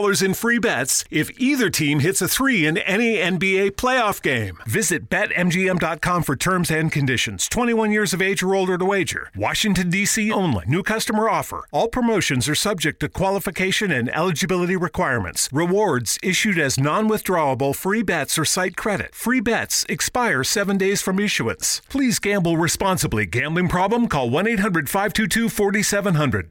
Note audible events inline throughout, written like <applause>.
in free bets if either team hits a three in any NBA playoff game. Visit BetMGM.com for terms and conditions. 21 years of age or older to wager. Washington, D.C. only. New customer offer. All promotions are subject to qualification and eligibility requirements. Rewards issued as non withdrawable free bets or site credit. Free bets expire seven days from issuance. Please gamble responsibly. Gambling problem? Call 1 800 522 4700.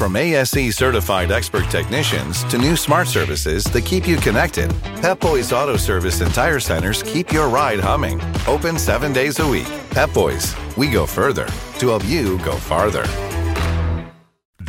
From ASE certified expert technicians to new smart services that keep you connected, Pep Boys Auto Service and Tire Centers keep your ride humming. Open seven days a week. Pep Boys, we go further to help you go farther.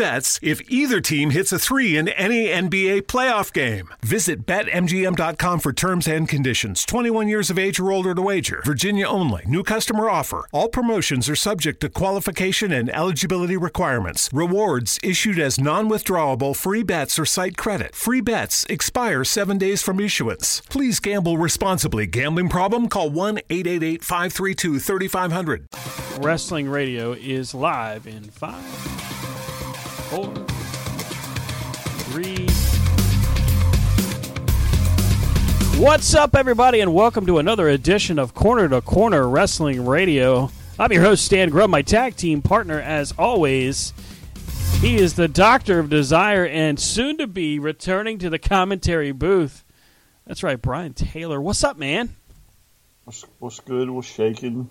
bets if either team hits a three in any NBA playoff game. Visit BetMGM.com for terms and conditions. 21 years of age or older to wager. Virginia only. New customer offer. All promotions are subject to qualification and eligibility requirements. Rewards issued as non withdrawable free bets or site credit. Free bets expire seven days from issuance. Please gamble responsibly. Gambling problem? Call 1 888 532 3500. Wrestling Radio is live in five, four, three. What's up, everybody, and welcome to another edition of Corner to Corner Wrestling Radio. I'm your host, Stan Grubb, my tag team partner, as always. He is the Doctor of Desire and soon to be returning to the commentary booth. That's right, Brian Taylor. What's up, man? What's, what's good? What's shaking?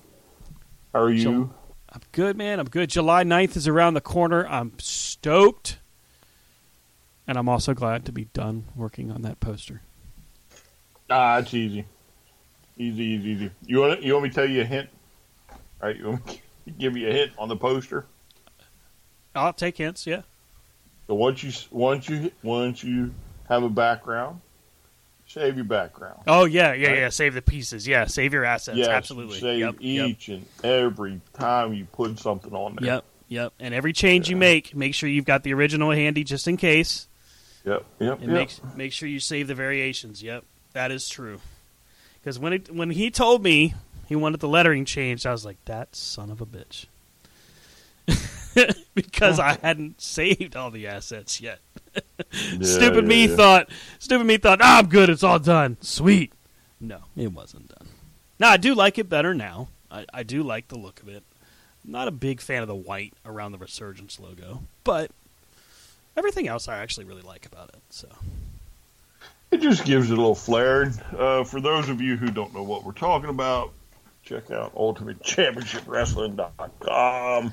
How are you? I'm good, man. I'm good. July 9th is around the corner. I'm stoked. And I'm also glad to be done working on that poster. Ah, it's easy. Easy, easy, easy. You want you want me to tell you a hint? All right, you want me to give you a hint on the poster? I'll take hints, yeah. So once you once you once you have a background, save your background. Oh, yeah, yeah, Right. yeah. Save the pieces. Yeah, save your assets. Yes, Absolutely. Save yep, yep. each and every time you put something on there. Yep, yep. And every change you make, make sure you've got the original handy just in case. Yep. Yep. And yep. make make sure you save the variations. Yep, that is true. Because when it when he told me he wanted the lettering changed, I was like, "That son of a bitch," <laughs> because I hadn't saved all the assets yet. <laughs> Yeah, stupid yeah, me yeah. thought. Stupid me thought. Ah, I'm good. It's all done. Sweet. No, it wasn't done. Now I do like it better now. I, I do like the look of it. I'm not a big fan of the white around the Resurgence logo, but everything else I actually really like about it. So It just gives it a little flair. Uh, for those of you who don't know what we're talking about, check out UltimateChampionshipWrestling.com.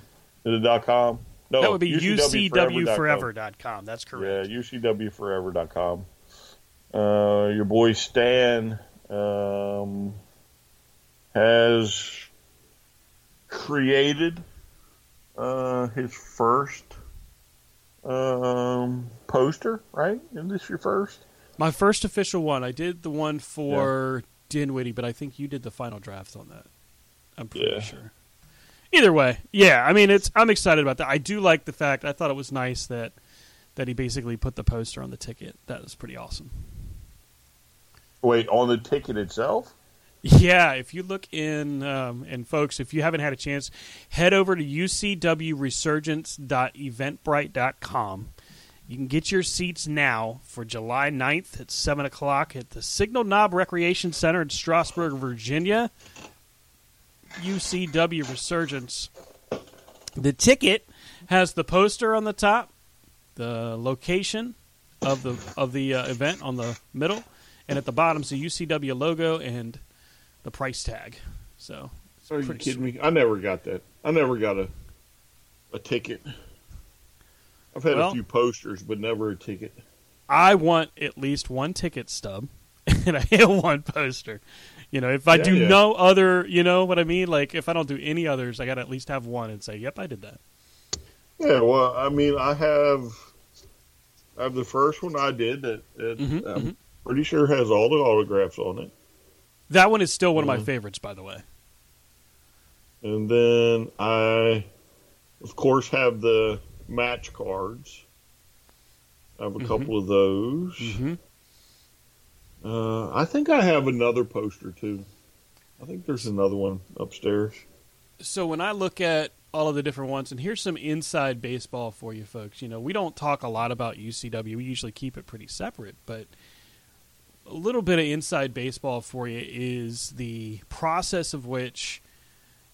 Is it dot .com? No, that would be UCWforever.com. That's correct. Yeah, UCWforever.com. Uh, your boy Stan um, has created uh, his first um, poster, right? Is this your first? My first official one. I did the one for Dinwiddie, but I think you did the final draft on that. I'm pretty Yeah. sure. Either way, yeah. I mean, it's. I'm excited about that. I do like the fact. I thought it was nice that that he basically put the poster on the ticket. That was pretty awesome. Wait, on the ticket itself? Yeah, if you look in, um, and folks, if you haven't had a chance, head over to ucwresurgence.eventbrite.com. You can get your seats now for July 9th at 7 o'clock at the Signal Knob Recreation Center in Strasburg, Virginia. UCW Resurgence. The ticket has the poster on the top, the location of the of the uh, event on the middle, and at the bottom is the UCW logo and the price tag. So, Are you kidding sweet. me? I never got that. I never got a a ticket. I've had Well- a few posters, but never a ticket. I want at least one ticket stub <laughs> and I have one poster. You know, if I Yeah, do yeah. no other, you know what I mean? Like if I don't do any others, I got to at least have one and say, "Yep, I did that." Yeah, well, I mean, I have I have the first one I did that, that Mhm, I'm mhm. pretty sure has all the autographs on it, That one is still one of my Mhm. favorites, by the way. and then I, of course, have the match cards. I have a Mhm. couple of those. Uh, I think I have another poster too. I think there's another one upstairs. So when I look at all of the different ones, and here's some inside baseball for you folks. You know, we don't talk a lot about UCW. We usually keep it pretty separate, but a little bit of inside baseball for you is the process of which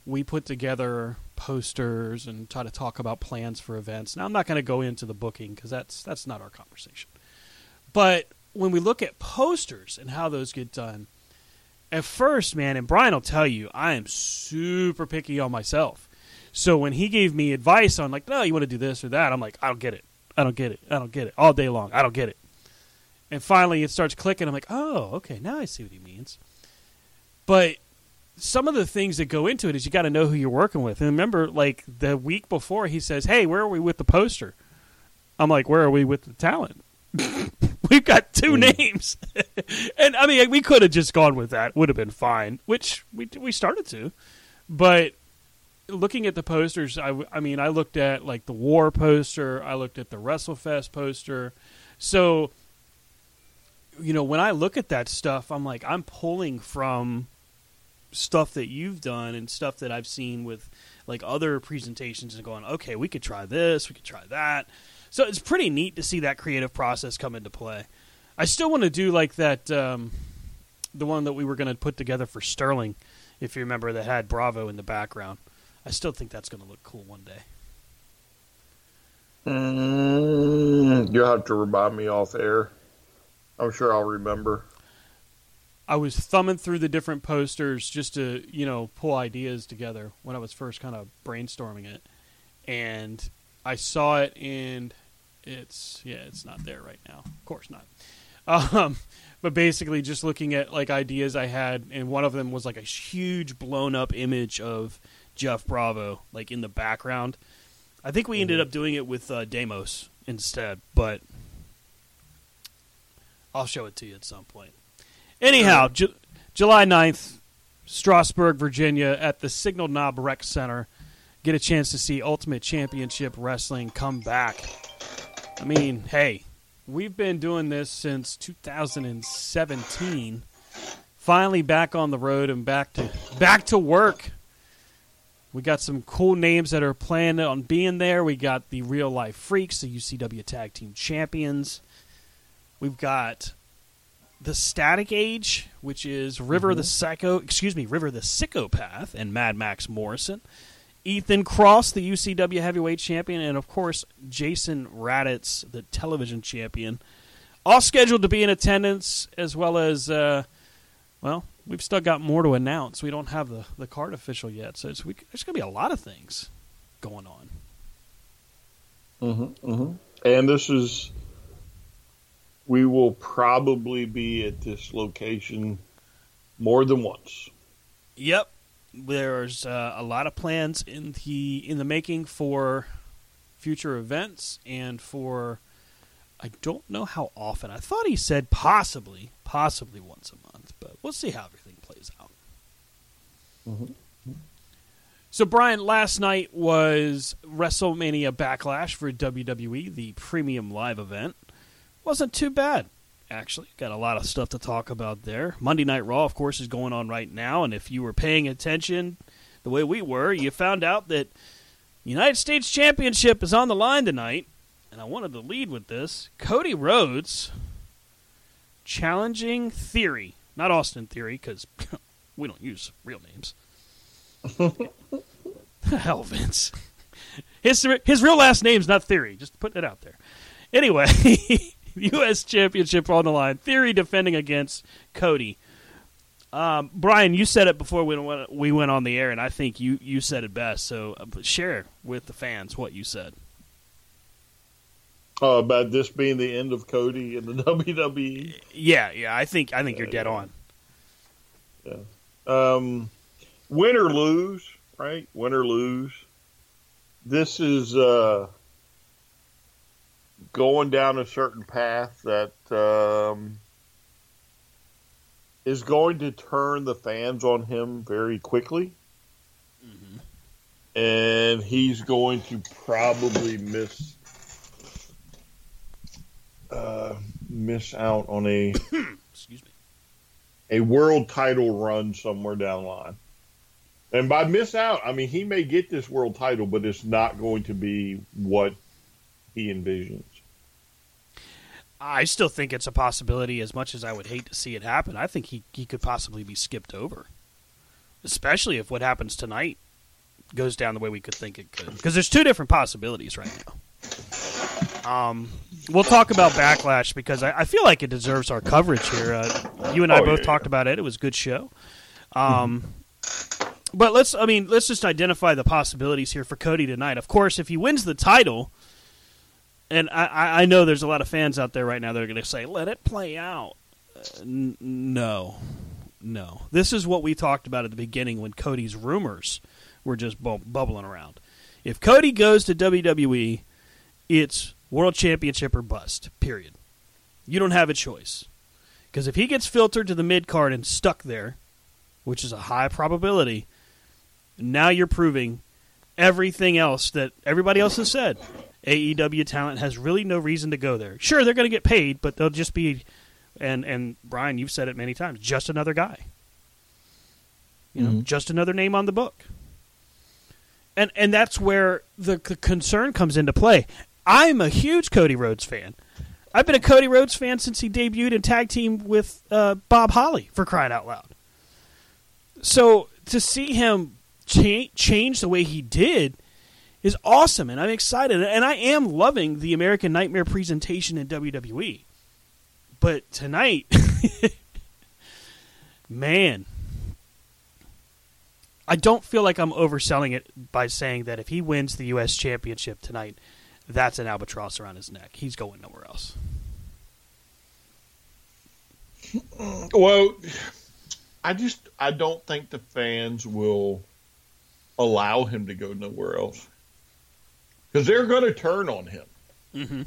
we put together posters and try to talk about plans for events. Now, I'm not going to go into the booking because that's that's not our conversation. But when we look at posters and how those get done, at first, man, and Brian will tell you, I am super picky on myself. So when he gave me advice on like, no, you want to do this or that, I'm like, I don't get it. I don't get it. I don't get it. All day long, I don't get it. And finally, it starts clicking. I'm like, oh, okay, now I see what he means. But some of the things that go into it is you got to know who you're working with. And remember, like the week before, he says, "Hey, where are we with the poster?" I'm like, "Where are we with the talent?" <laughs> We've got two mm. names, <laughs> and I mean, we could have just gone with that; would have been fine. Which we we started to, but looking at the posters, I, I mean, I looked at like the War poster, I looked at the WrestleFest poster, so you know, when I look at that stuff, I'm like, I'm pulling from stuff that you've done and stuff that I've seen with like other presentations and going, okay, we could try this, we could try that. So it's pretty neat to see that creative process come into play. I still want to do like that, um, the one that we were going to put together for Sterling, if you remember, that had Bravo in the background. I still think that's going to look cool one day. Mm, you'll have to remind me off air. I'm sure I'll remember. I was thumbing through the different posters just to, you know, pull ideas together when I was first kind of brainstorming it. And I saw it and it's yeah, it's not there right now. Of course not. Um, but basically just looking at like ideas I had and one of them was like a huge blown up image of Jeff Bravo like in the background. I think we ended up doing it with uh, Demos instead, but I'll show it to you at some point. Anyhow, Ju- July 9th, Strasburg, Virginia, at the Signal Knob Rec Center. Get a chance to see Ultimate Championship Wrestling come back. I mean, hey, we've been doing this since 2017. Finally back on the road and back to back to work. We got some cool names that are planning on being there. We got the Real Life Freaks, the UCW Tag Team Champions. We've got the Static Age, which is River mm-hmm. the Psycho, excuse me, River the Psychopath, and Mad Max Morrison. Ethan Cross, the UCW Heavyweight Champion, and of course Jason Raditz, the Television Champion, all scheduled to be in attendance, as well as, uh, well, we've still got more to announce. We don't have the, the card official yet, so it's, we, there's going to be a lot of things going on. Mm-hmm, mm-hmm. And this is, we will probably be at this location more than once. Yep, there's uh, a lot of plans in the in the making for future events and for I don't know how often. I thought he said possibly, possibly once a month, but we'll see how everything plays out. Mm-hmm. So, Brian, last night was WrestleMania Backlash for WWE, the premium live event. Wasn't too bad, actually. Got a lot of stuff to talk about there. Monday Night Raw, of course, is going on right now, and if you were paying attention the way we were, you found out that United States Championship is on the line tonight, and I wanted to lead with this. Cody Rhodes challenging Theory, not Austin Theory, because <laughs> we don't use real names. <laughs> <laughs> Hell, Vince. His his real last name's not Theory. Just putting it out there. Anyway, <laughs> U.S. Championship on the line. Theory defending against Cody. Um, Brian, you said it before we went, we went on the air, and I think you, you said it best. So uh, share with the fans what you said. Uh, about this being the end of Cody in the <laughs> WWE. Yeah, yeah, I think I think you're dead on. Yeah. Um, win or lose, right? Win or lose. This is uh, going down a certain path that um, is going to turn the fans on him very quickly. Mm-hmm. And he's going to probably miss uh, miss out on a <coughs> excuse me a world title run somewhere down the line. And by miss out, I mean he may get this world title, but it's not going to be what he envisions. I still think it's a possibility. As much as I would hate to see it happen, I think he he could possibly be skipped over, especially if what happens tonight goes down the way we could think it could. Because there's two different possibilities right now. Um, we'll talk about backlash because I, I feel like it deserves our coverage here. Uh, you and I Oh, both yeah, talked about it. It was a good show. Um, but let's I mean let's just identify the possibilities here for Cody tonight. Of course, if he wins the title, and I- I, know there's a lot of fans out there right now that are going to say, "Let it play out." Uh, n- no, no. This is what we talked about at the beginning when Cody's rumors were just bu- bubbling around. If Cody goes to WWE, it's world championship or bust. Period. You don't have a choice because if he gets filtered to the mid card and stuck there, which is a high probability, now you're proving everything else that everybody else has said. AEW talent has really no reason to go there. Sure, they're going to get paid, but they'll just be, and and Brian, you've said it many times, just another guy. You know, just another name on the book. And and that's where the, the concern comes into play. I'm a huge Cody Rhodes fan. I've been a Cody Rhodes fan since he debuted in tag team with uh, Bob Holly for crying out loud. So to see him cha- change the way he did is awesome, and I'm excited, and I am loving the American Nightmare presentation in WWE. But tonight, <laughs> man, I don't feel like I'm overselling it by saying that if he wins the U.S. Championship tonight, that's an albatross around his neck. He's going nowhere else. Well, I just I don't think the fans will allow him to go nowhere else because they're going to turn on him. Mm-hmm.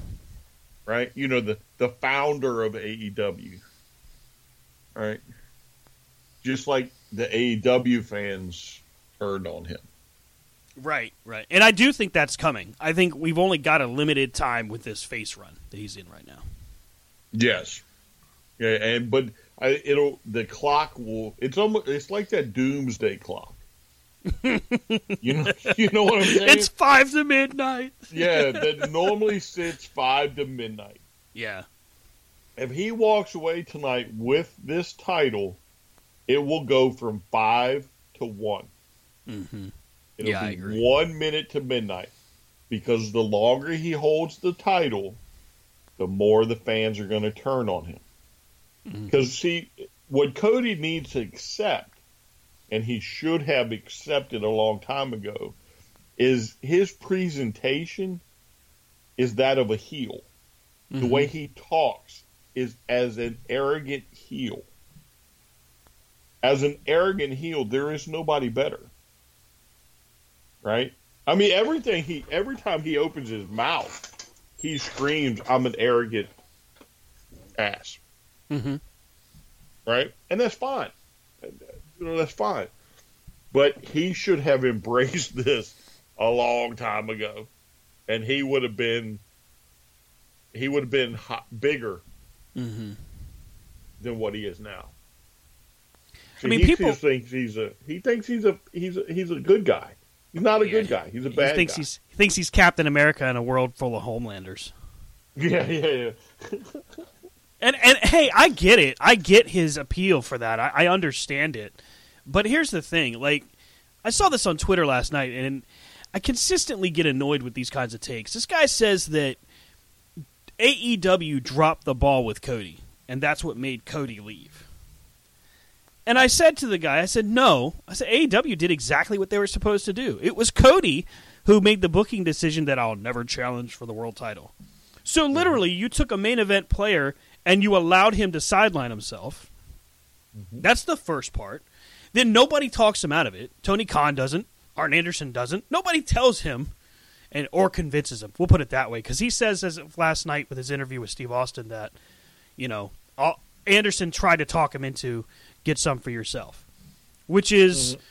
Right? You know the the founder of AEW. Right? Just like the AEW fans turned on him. Right, right. And I do think that's coming. I think we've only got a limited time with this face run that he's in right now. Yes. Yeah, and but I, it'll the clock will. It's almost it's like that doomsday clock. You know, <laughs> you know what I'm saying? It's five to midnight. yeah, <laughs> that normally sits five to midnight. Yeah. If he walks away tonight with this title, it will go from five to one. Mm-hmm. It'll Yeah, I be agree. one minute to midnight because the longer he holds the title, the more the fans are going to turn on him. Mm-hmm. Because see, what Cody needs to accept, and he should have accepted a long time ago, is his presentation is that of a heel. The way he talks is as an arrogant heel. As an arrogant heel, there is nobody better. Right? I mean, everything he every time he opens his mouth, he screams, "I'm an arrogant ass." Mm-hmm. Right? And that's fine. You know, that's fine. But he should have embraced <laughs> this a long time ago, and he would have been he would have been hot, bigger Mm-hmm. than what he is now. I mean, he people- just thinks he's a he thinks he's a he's a, he's a good guy. He's not a good guy. He's a bad he thinks guy. he's he thinks he's Captain America in a world full of homelanders. <laughs> Yeah, yeah, yeah. <laughs> And and hey, I get it. I get his appeal for that. I, I understand it. But here's the thing: like, I saw this on Twitter last night, and I consistently get annoyed with these kinds of takes. This guy says that AEW dropped the ball with Cody, and that's what made Cody leave. And I said to the guy, I said, no. I said, AEW did exactly what they were supposed to do. It was Cody who made the booking decision that I'll never challenge for the world title. So literally, you took a main event player and you allowed him to sideline himself. Mm-hmm. That's the first part. Then nobody talks him out of it. Tony Khan doesn't. Arn Anderson doesn't. Nobody tells him and or convinces him. We'll put it that way because he says as of last night with his interview with Steve Austin that you know all, Anderson tried to talk him into get some for yourself, which is mm-hmm.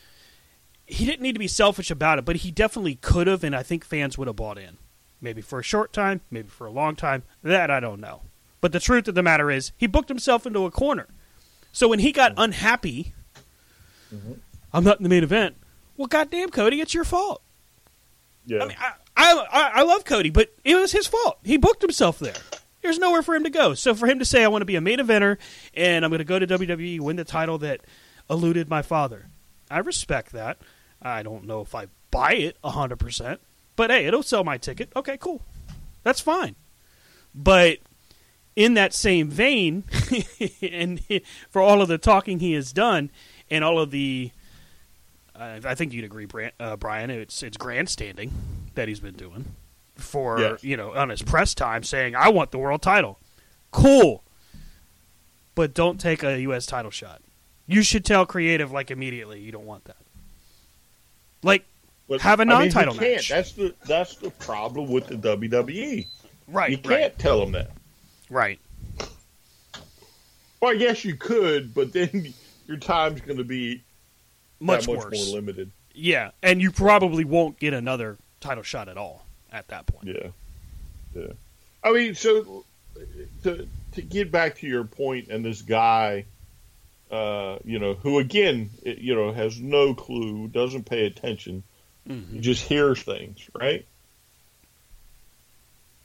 he didn't need to be selfish about it, but he definitely could have, and I think fans would have bought in. Maybe for a short time, maybe for a long time. That I don't know. But the truth of the matter is, he booked himself into a corner. So when he got mm-hmm. unhappy, mm-hmm. I'm not in the main event. Well, goddamn, Cody, it's your fault. yeah. I mean, I, I, I- I love Cody, but it was his fault. He booked himself there. There's nowhere for him to go. So for him to say, I want to be a main eventer and I'm going to go to WWE, win the title that eluded my father, I respect that. I don't know if I buy it 100%, but hey, it'll sell my ticket. Okay, cool. That's fine. But in that same vein, <laughs> and for all of the talking he has done and all of the I I think you'd agree, uh, Brian. It's it's grandstanding that he's been doing for Yes. you know on his press time, saying I want the world title. Cool, but don't take a U.S. title shot. You should tell creative like immediately you don't want that. Like But, have a non-title can't. match. That's the that's the problem with the WWE. right, You can't right, tell them that. Right. Well, I guess you could, but then <laughs> your time's going to be Much, much worse. more limited. Yeah, and you probably won't get another title shot at all at that point. Yeah, yeah. I mean, so to to get back to your point, and this guy, uh, you know, who again, you know, has no clue, doesn't pay attention, he just hears things, right?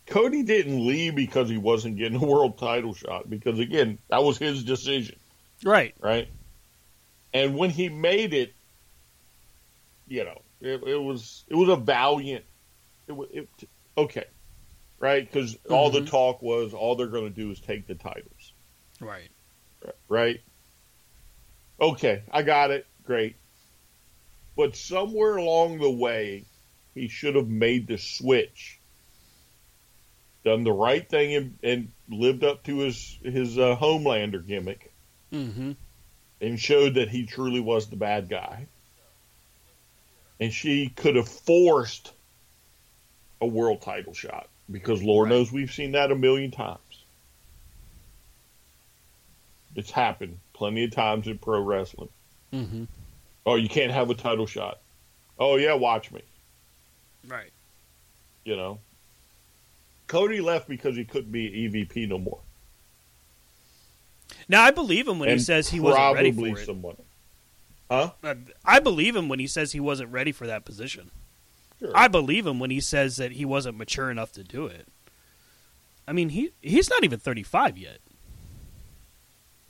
Cody didn't leave because he wasn't getting a world title shot. Because again, that was his decision, Right. right? And when he made it, you know, it, it was it was a valiant. It, it okay, right? Because all the mm-hmm. talk was all they're going to do is take the titles, Right. right? Okay, I got it. Great. But somewhere along the way, he should have made the switch, done the right thing, and, and lived up to his his uh, Homelander gimmick, Mm-hmm. and showed that he truly was the bad guy. And she could have forced a world title shot because Lord Right. knows we've seen that a million times. It's happened plenty of times in pro wrestling. Mm-hmm. Oh, you can't have a title shot. Oh yeah, watch me. Right. You know, Cody left because he couldn't be EVP no more. Now I believe him when he says he wasn't ready for it. someone. Huh? Uh, I believe him when he says he wasn't ready for that position. Sure. I believe him when he says that he wasn't mature enough to do it. I mean, he he's not even 35 yet.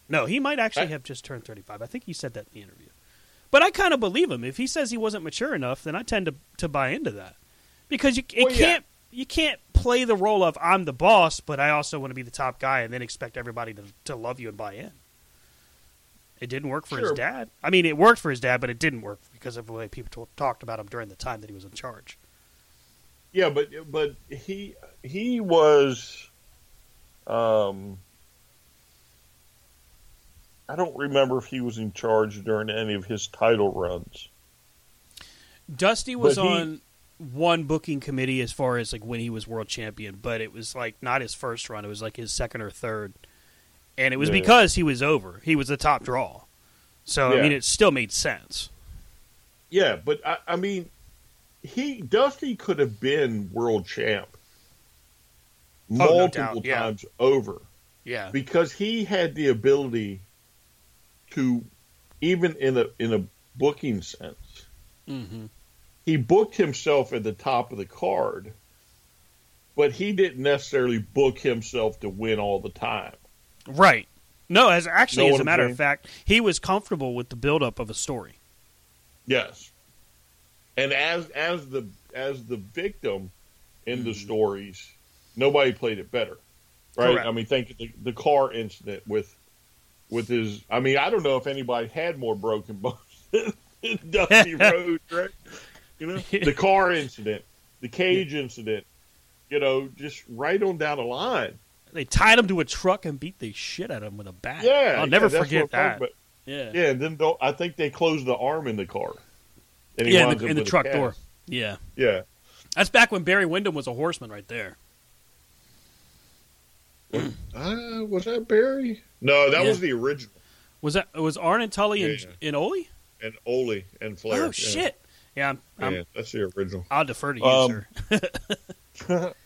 No, he might actually I- have just turned 35. I think he said that in the interview. But I kind of believe him. If he says he wasn't mature enough, then I tend to to buy into that. Because you it Well, can't you can't play the role of I'm the boss, but I also want to be the top guy and then expect everybody to to love you and buy in. It didn't work for his dad. I mean, it worked for his dad, but it didn't work because of the way people t- talked about him during the time that he was in charge. Yeah, but but he he was um I don't remember if he was in charge during any of his title runs. Dusty was he- on one booking committee as far as like when he was world champion, but it was like not his first run. It was like his second or third, and it was Yeah. because he was over. He was the top draw, so I mean it still made sense. Yeah, but I, I mean, he Dusty could have been world champ no multiple doubt, yeah. times over Yeah, because he had the ability to, even in a in a booking sense, hmm he booked himself at the top of the card, but he didn't necessarily book himself to win all the time. right. No, as actually, Know as a matter of fact, he was comfortable with the buildup of a story. Yes. And as as the as the victim in Mm-hmm. the stories, nobody played it better. Right? Correct. I mean think of the, the car incident with with his I mean, I don't know if anybody had more broken bones <laughs> than Dusty <laughs> Rhodes, right? You know? <laughs> The car incident, the cage incident, you know, just right on down the line. They tied him to a truck and beat the shit out of him with a bat. Yeah. I'll never yeah, that's forget that. talking about. yeah, Yeah, and then don't, I think they closed the arm in the car. And yeah, in the, in the truck cast. door. Yeah, Yeah. that's back when Barry Windham was a horseman, right there. <clears throat> Uh, was that Barry? No, that Yeah. was the original. Was that was Arn and Tully and, Yeah, and Ole? And Ole and Flair. Oh yeah. shit! Yeah, I'm, I'm, Yeah, that's the original. I'll defer to you, Um, sir. <laughs>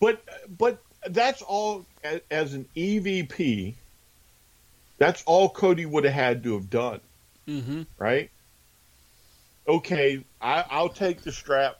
But but that's all as, as an EVP. That's all Cody would have had to have done, hmm right? Okay, I, I'll take the strap.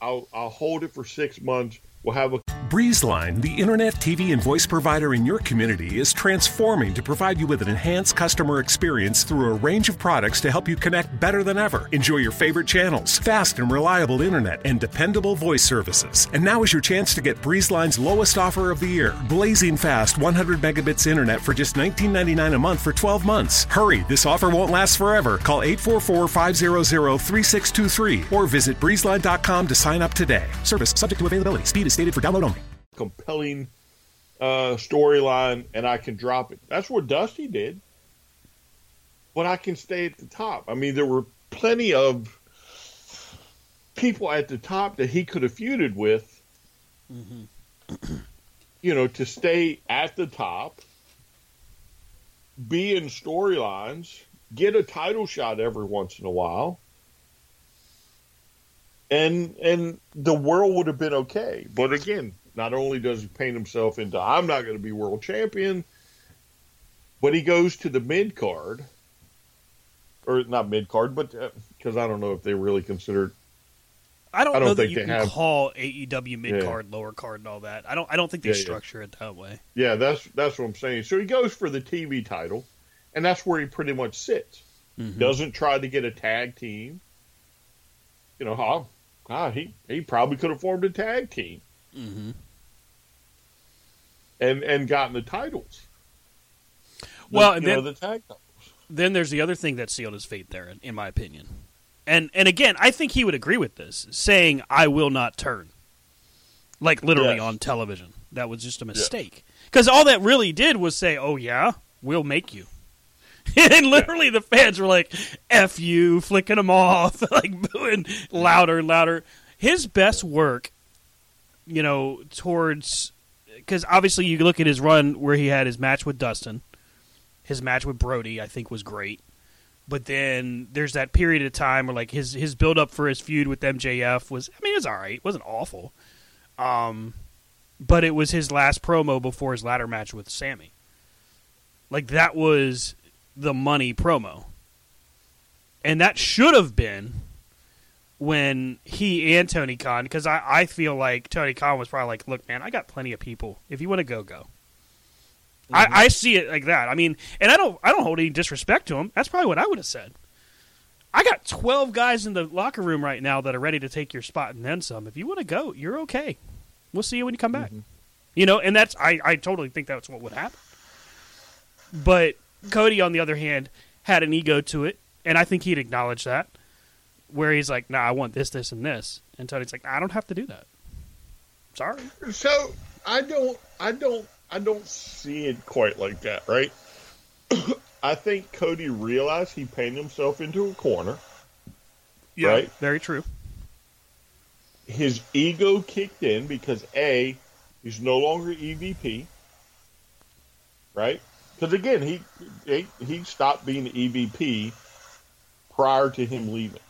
I'll I'll hold it for six months. We'll have a BreezeLine, the internet, TV, and voice provider in your community, is transforming to provide you with an enhanced customer experience through a range of products to help you connect better than ever. Enjoy your favorite channels, fast and reliable internet, and dependable voice services. And now is your chance to get BreezeLine's lowest offer of the year blazing fast 100 megabits internet for just $19.99 a month for 12 months. Hurry, this offer won't last forever. Call 844 500 3623 or visit breezeline.com to sign up today. Service subject to availability. Speed is stated for download only. compelling uh, storyline and I can drop it. That's what Dusty did. But I can stay at the top. I mean, there were plenty of people at the top that he could have feuded with, you know, to stay at the top, be in storylines, get a title shot every once in a while. And and the world would have been okay. But again, not only does he paint himself into I'm not going to be world champion, but he goes to the mid card, or not mid card, but uh, because I don't know if they really considered. I don't, I don't know that think you they can have- call AEW mid card, lower card, and all that. I don't. I don't think they Yeah, yeah. structure it that way. Yeah, that's that's what I'm saying. So he goes for the TV title, and that's where he pretty much sits. Mm-hmm. Doesn't try to get a tag team. You know, God, he he probably could have formed a tag team. Mhm. And and gotten the titles. The- Well, and you know, then- the tag titles. Then there's the other thing that sealed his fate there, in, in my opinion. And and again, I think he would agree with this, saying "I will not turn," like literally Yes. on television. That was just a mistake because all that really did was say, "Oh yeah, we'll make you." <laughs> and literally, the fans were like, "F you," flicking him off, <laughs> like booing louder and louder. His best work, you know, towards because obviously you look at his run where he had his match with Dustin, his match with Brodie, I think was great. But then there's that period of time where like his his build up for his feud with MJF was I mean it was all right, it wasn't awful. Um but it was his last promo before his ladder match with Sammy. Like that was the money promo. And that should have been when he and Tony Khan, because I, I feel like Tony Khan was probably like, look, man, I got plenty of people. If you want to go, go. I, mm-hmm. I see it like that. I mean, and I don't I don't hold any disrespect to him. That's probably what I would have said. I got twelve guys in the locker room right now that are ready to take your spot and then some. If you want to go, you're okay. We'll see you when you come back. Mm-hmm. You know, and that's I, I totally think that's what would happen. But Cody, on the other hand, had an ego to it, and I think he'd acknowledge that. Where he's like, "Nah, I want this, this, and this," and Tony's like, "I don't have to do that. Sorry. So I don't, I don't, I don't see it quite like that, right? <coughs> I think Cody realized he painted himself into a corner. Yeah, Right. very true. His ego kicked in because a, he's no longer EVP, right? Because again, he, he stopped being the EVP prior to him leaving.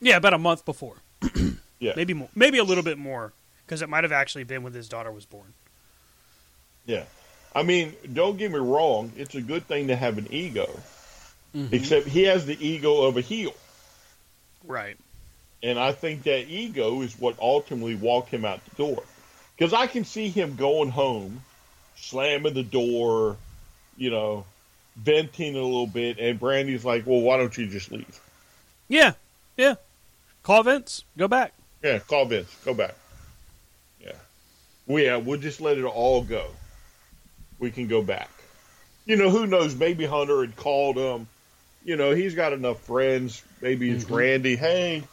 Yeah, about a month before. <clears throat> Yeah, Maybe more, maybe a little bit more, because it might have actually been when his daughter was born. Yeah. I mean, don't get me wrong, it's a good thing to have an ego. Mm-hmm. Except he has the ego of a heel. Right. And I think that ego is what ultimately walked him out the door. Because I can see him going home, slamming the door, you know, venting a little bit, and Brandi's like, well, why don't you just leave? Yeah. Yeah. Call Vince. Go back. Yeah, call Vince. Go back. Yeah. Well, yeah, we'll just let it all go. We can go back. You know, who knows? Maybe Hunter had called him. You know, he's got enough friends. Maybe it's Randy. Hey,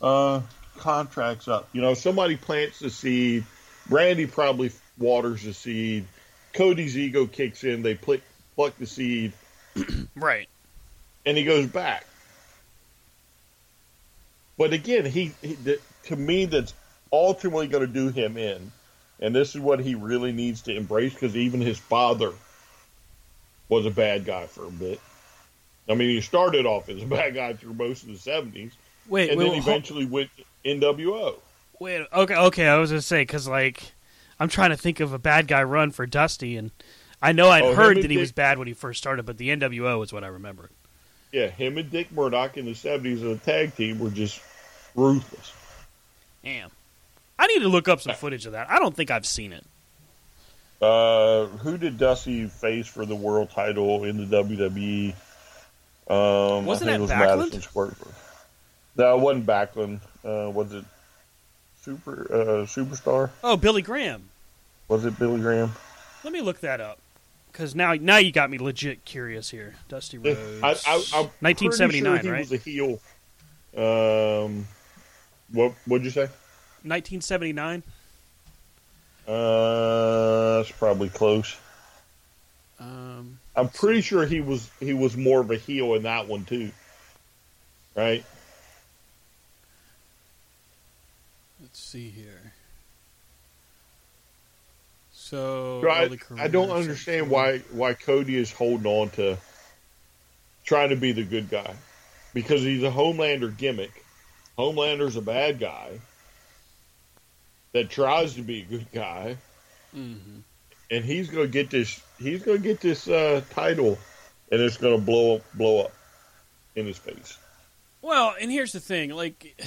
uh, contract's up. You know, somebody plants the seed. Randy probably waters the seed. Cody's ego kicks in. They pluck, pluck the seed, Right. and he goes back. But again, he, he to me that's ultimately going to do him in, and this is what he really needs to embrace because even his father was a bad guy for a bit. I mean, he started off as a <laughs> bad guy through most of the seventies, Wait. and wait, then eventually went NWO. wait. Okay. Okay. I was gonna say because like I'm trying to think of a bad guy run for Dusty, and I know I'd Oh, heard that he Dick- was bad when he first started, but the NWO is what I remember. Yeah, him and Dick Murdoch in the seventies as a tag team were just ruthless. Damn. I need to look up some footage of that. I don't think I've seen it. Uh, who did Dusty face for the world title in the WWE? Um, Wasn't I think it was Backlund? Madison Square. No, it wasn't Backlund. Uh, was it Super uh, Superstar? Oh, Billy Graham. Was it Billy Graham? Let me look that up. Because now, now you got me legit curious here. Dusty Rhodes. I, I, I'm 1979, sure he right? was a heel. Um, what what'd you say? 1979. Uh, that's probably close. Um, I'm pretty sure he was he was more of a heel in that one too. Right? Let's see here. So, So I, I don't understand why why Cody is holding on to trying to be the good guy because he's a Homelander gimmick. Homelander's a bad guy that tries to be a good guy, Mhm. and he's going to get this. He's going to get this uh, title, and it's going to blow up, blow up in his face. Well, and here's the thing: like,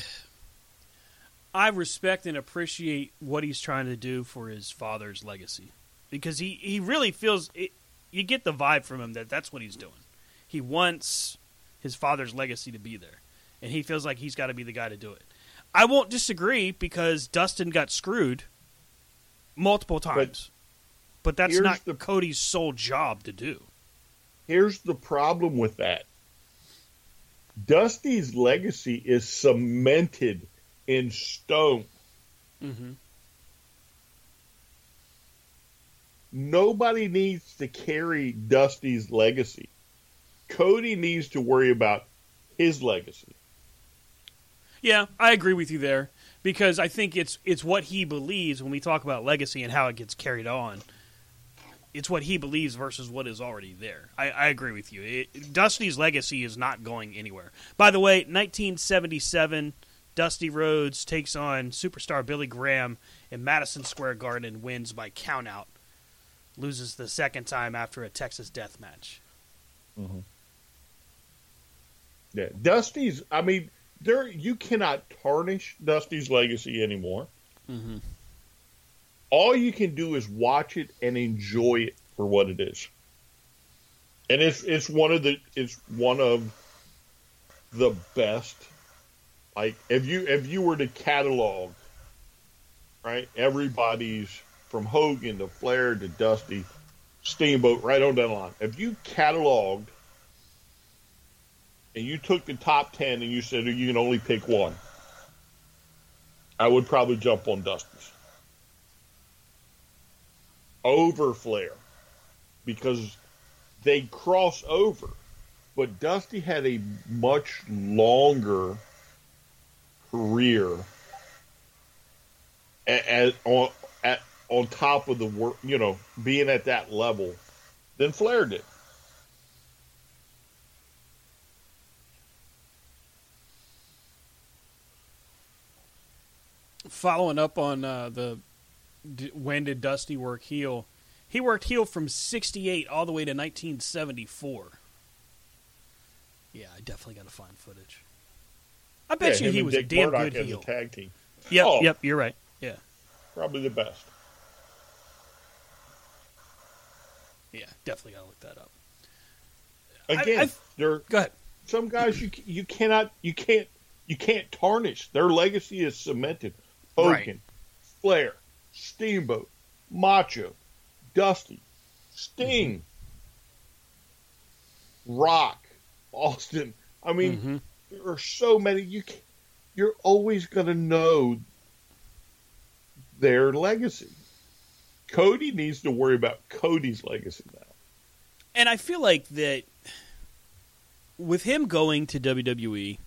I respect and appreciate what he's trying to do for his father's legacy, because he he really feels it, you get the vibe from him that that's what he's doing. He wants his father's legacy to be there, and he feels like he's got to be the guy to do it. I won't disagree because Dustin got screwed multiple times, but, that's not the- Cody's sole job to do. Here's the problem with that. Dusty's legacy is cemented in stone. Mm-hmm. Nobody needs to carry Dusty's legacy. Cody needs to worry about his legacy. Yeah, I agree with you there because I think it's it's what he believes when we talk about legacy and how it gets carried on. It's what he believes versus what is already there. I, I agree with you. It, Dusty's legacy is not going anywhere. By the way, 1977, Dusty Rhodes takes on superstar Billy Graham in Madison Square Garden and wins by countout. Loses the second time after a Texas death match. Yeah, Dusty's. I mean, there you cannot tarnish Dusty's legacy anymore. Mhm. All you can do is watch it and enjoy it for what it is. And it's it's one of the it's one of the best. Like if you if you were to catalog, right, everybody's from Hogan to Flair to Dusty, Steamboat, right on down the line. If you cataloged and you took the top 10 and you said oh, you can only pick one, I would probably jump on Dusty's. over Flair because they cross over. But Dusty had a much longer career at, at on at on top of the work, you know, being at that level than Flair did. Following up on uh, the d- when did Dusty work heel? He worked heel from '68 all the way to 1974. Yeah, I definitely got to find footage. I bet Yeah, you he was a damn Murdoch good heel. tag team. Yep, Oh. yep, you're right. Yeah, Probably the best. yeah, definitely got to look that up. Again, I've- there Go ahead. some guys you you cannot you can't you can't tarnish. Their legacy is cemented. Hogan, Right. Flair, Steamboat, Macho, Dusty, Sting, Rock, Austin. I mean, Mhm. There are so many. You can, you're always going to know their legacy. Cody needs to worry about Cody's legacy now. And I feel like that with him going to WWE,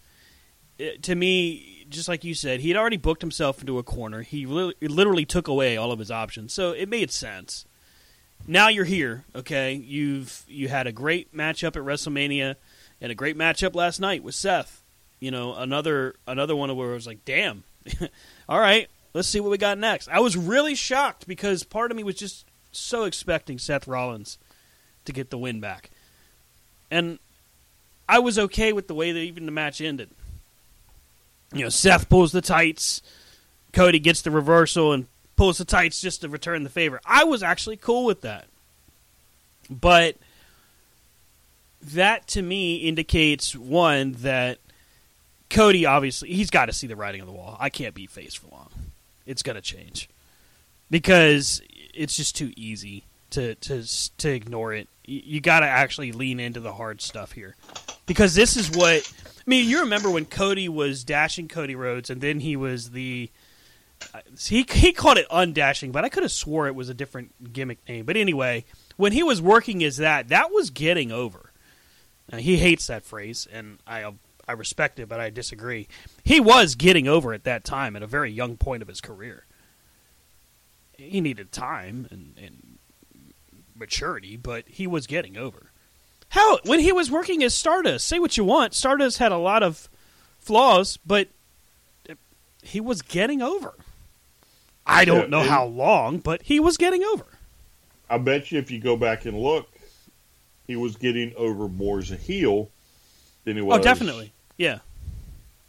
it- eh, to me, just like you said, he had already booked himself into a corner. He li- literally took away all of his options, so it made sense. Now you're here, okay? You've you had a great matchup at WrestleMania and a great matchup last night with Seth. You know, another another one where I was like, "Damn, <laughs> all right, let's see what we got next." I was really shocked because part of me was just so expecting Seth Rollins to get the win back. And I was okay with the way that even the match ended. You know, Seth pulls the tights, Cody gets the reversal and pulls the tights just to return the favor. I was actually cool with that. But that to me indicates one that Cody obviously he's got to see the writing on the wall. I can't be face for long. It's going to change because it's just too easy to to to ignore it. You, got to actually lean into the hard stuff here because this is what I mean. You remember when Cody was dashing Cody Rhodes, and then he was the he he called it undashing, but I could have swore it was a different gimmick name. But anyway, when he was working as that, that was getting over. Now, he hates that phrase, and I I respect it, but I disagree. He was getting over at that time at a very young point of his career. He needed time and, and maturity, but he was getting over. Hell, when he was working as Stardust, say what you want, Stardust had a lot of flaws, but he was getting over. I don't Yeah, know how long, but he was getting over. I bet you if you go back and look, he was getting over more as a heel than he oh, was. Oh, definitely. Yeah.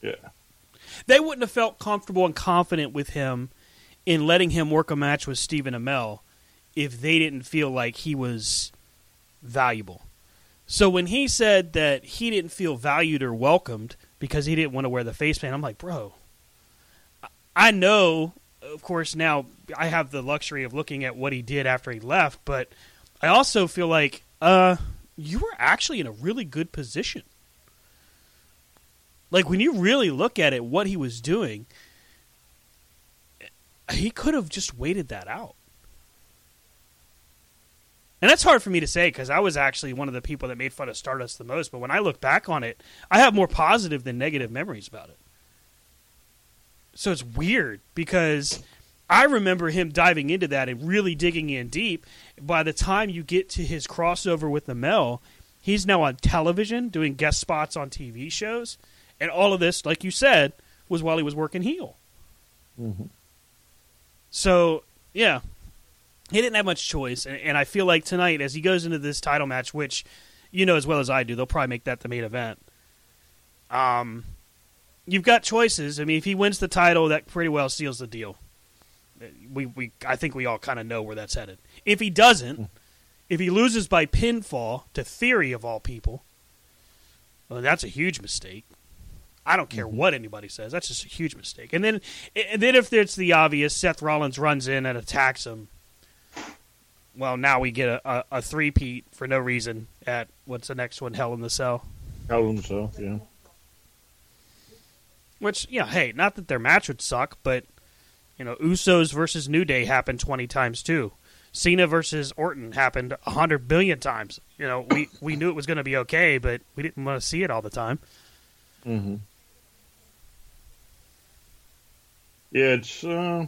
Yeah. They wouldn't have felt comfortable and confident with him in letting him work a match with Stephen Amell if they didn't feel like he was valuable. So when he said that he didn't feel valued or welcomed because he didn't want to wear the face paint, I'm like, bro, I- I know, of course, now I have the luxury of looking at what he did after he left, but I also feel like, uh, you were actually in a really good position. Like when you really look at it, what he was doing, he could have just waited that out. And that's hard for me to say because I was actually one of the people that made fun of Stardust the most. But when I look back on it, I have more positive than negative memories about it. So it's weird because I remember him diving into that and really digging in deep. By the time you get to his crossover with the Mel, he's now on television doing guest spots on TV shows. And all of this, like you said, was while he was working heel. So, yeah, he didn't have much choice. And, and I feel like tonight, as he goes into this title match, which you know as well as I do, they'll probably make that the main event. Um, you've got choices. I mean, if he wins the title, that pretty well seals the deal. We, we, I think we all kind of know where that's headed. If he doesn't, hmm. if he loses by pinfall to Theory of all people, well, that's a huge mistake. I don't care mm-hmm. what anybody says. That's just a huge mistake. And then, and then if it's the obvious, Seth Rollins runs in and attacks him. Well, now we get a, a, a three-peat for no reason at what's the next one? Hell in the Cell. Hell in the Cell, yeah. Which, yeah, hey, not that their match would suck, but you know, Usos versus New Day happened twenty times too. Cena versus Orton happened a hundred billion times. You know, we we knew it was going to be okay, but we didn't want to see it all the time. Mm-hmm. Yeah, it's. Uh...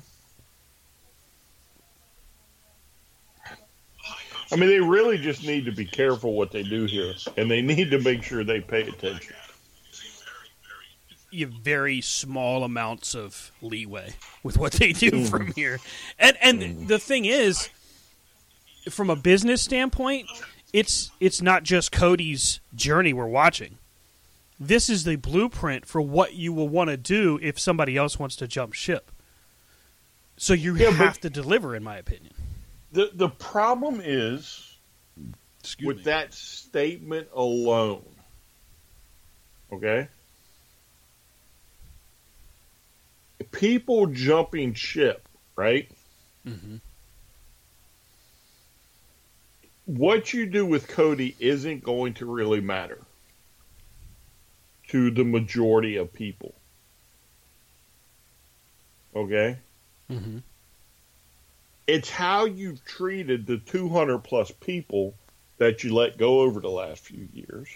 I mean, they really just need to be careful what they do here, and they need to make sure they pay attention. You have very small amounts of leeway with what they do mm. from here, and and mm. the thing is, from a business standpoint, it's it's not just Cody's journey we're watching. This is the blueprint for what you will want to do if somebody else wants to jump ship. So you yeah, have to deliver, in my opinion. The the problem is Excuse with me. that statement alone. Okay? People jumping ship, right? Mm-hmm. What you do with Cody isn't going to really matter to the majority of people. Okay? Mm-hmm. It's how you've treated the 200 plus people that you let go over the last few years.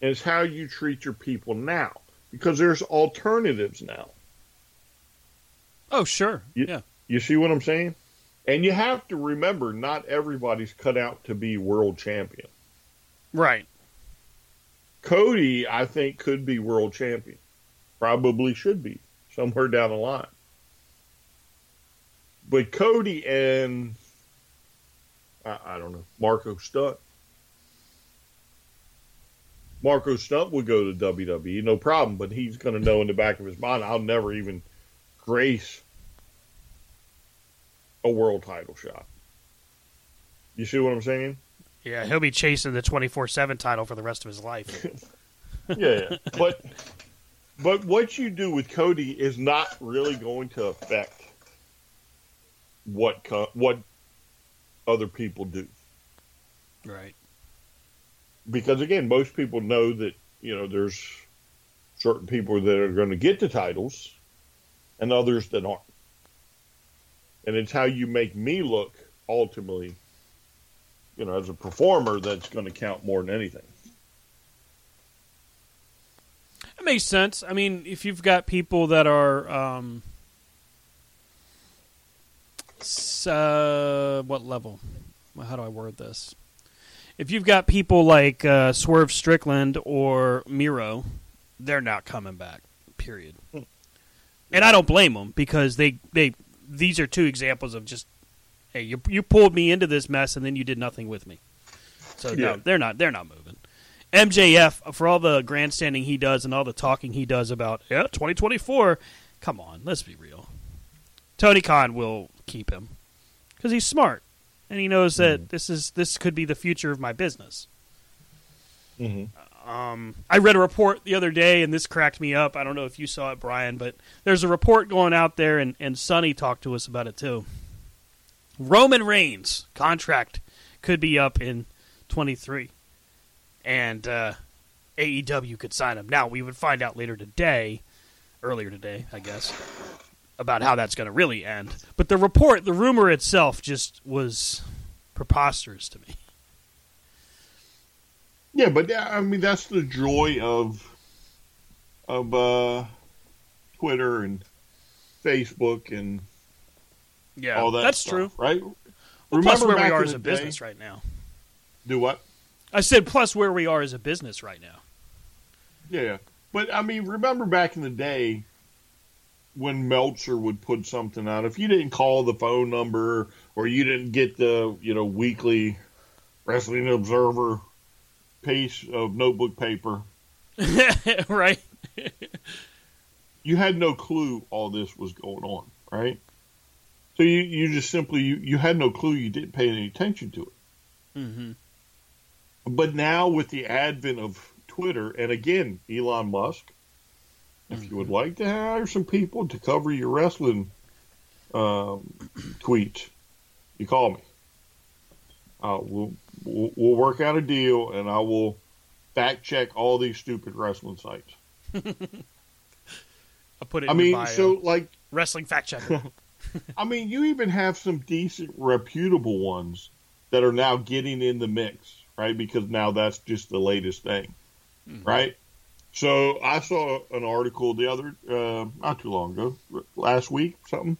And it's how you treat your people now. Because there's alternatives now. Oh, sure. You, yeah. You see what I'm saying? And you have to remember, not everybody's cut out to be world champion. Right. Cody, I think, could be world champion. Probably should be somewhere down the line. But Cody and I, I don't know Marko Stunt. Marko Stunt would go to WWE, no problem. But he's going to know in the back of his mind, I'll never even grace a world title shot. You see what I'm saying? Yeah, he'll be chasing the 24/7 title for the rest of his life. <laughs> yeah, yeah, but but what you do with Cody is not really going to affect what co- what other people do. Right. Because again, most people know that you know there's certain people that are going to get the titles, and others that aren't. And it's how you make me look ultimately, you know, as a performer that's going to count more than anything. It makes sense. I mean, if you've got people that are um, uh, what level? How do I word this? If you've got people like uh, Swerve Strickland or Miro, they're not coming back. Period. And I don't blame them because they they these are two examples of just hey you you pulled me into this mess and then you did nothing with me. So yeah. no, they're not they're not moving. MJF for all the grandstanding he does and all the talking he does about yeah 2024. Come on, let's be real. Tony Khan will keep him because he's smart and he knows that mm-hmm. this is this could be the future of my business. Mm-hmm. Um, I read a report the other day, and this cracked me up. I don't know if you saw it, Brian, but there's a report going out there, and, and Sonny talked to us about it too. Roman Reigns contract could be up in 23, and uh, AEW could sign him. Now we would find out later today, earlier today, I guess, about how that's going to really end. But the report, the rumor itself, just was preposterous to me. Yeah, but I mean that's the joy of of uh, Twitter and Facebook and yeah, all that. That's stuff, true, right? Well, Remember plus where we are as a day, business right now. Do what? I said plus where we are as a business right now. Yeah, but I mean, remember back in the day when Meltzer would put something out, if you didn't call the phone number or you didn't get the you know weekly Wrestling Observer piece of notebook paper, <laughs> right? you had no clue all this was going on, right? So you, you just simply you, you had no clue you didn't pay any attention to it. Mm-hmm. But now with the advent of Twitter and again Elon Musk, if you would like to hire some people to cover your wrestling um, <clears throat> tweets, you call me. Uh, we'll, we'll, we'll work out a deal, and I will fact check all these stupid wrestling sites. <laughs> I'll put it. I mean, so like wrestling fact checker. <laughs> I mean, you even have some decent, reputable ones that are now getting in the mix, right? Because now that's just the latest thing, mm-hmm. right? So I saw an article the other, uh, not too long ago, last week, something.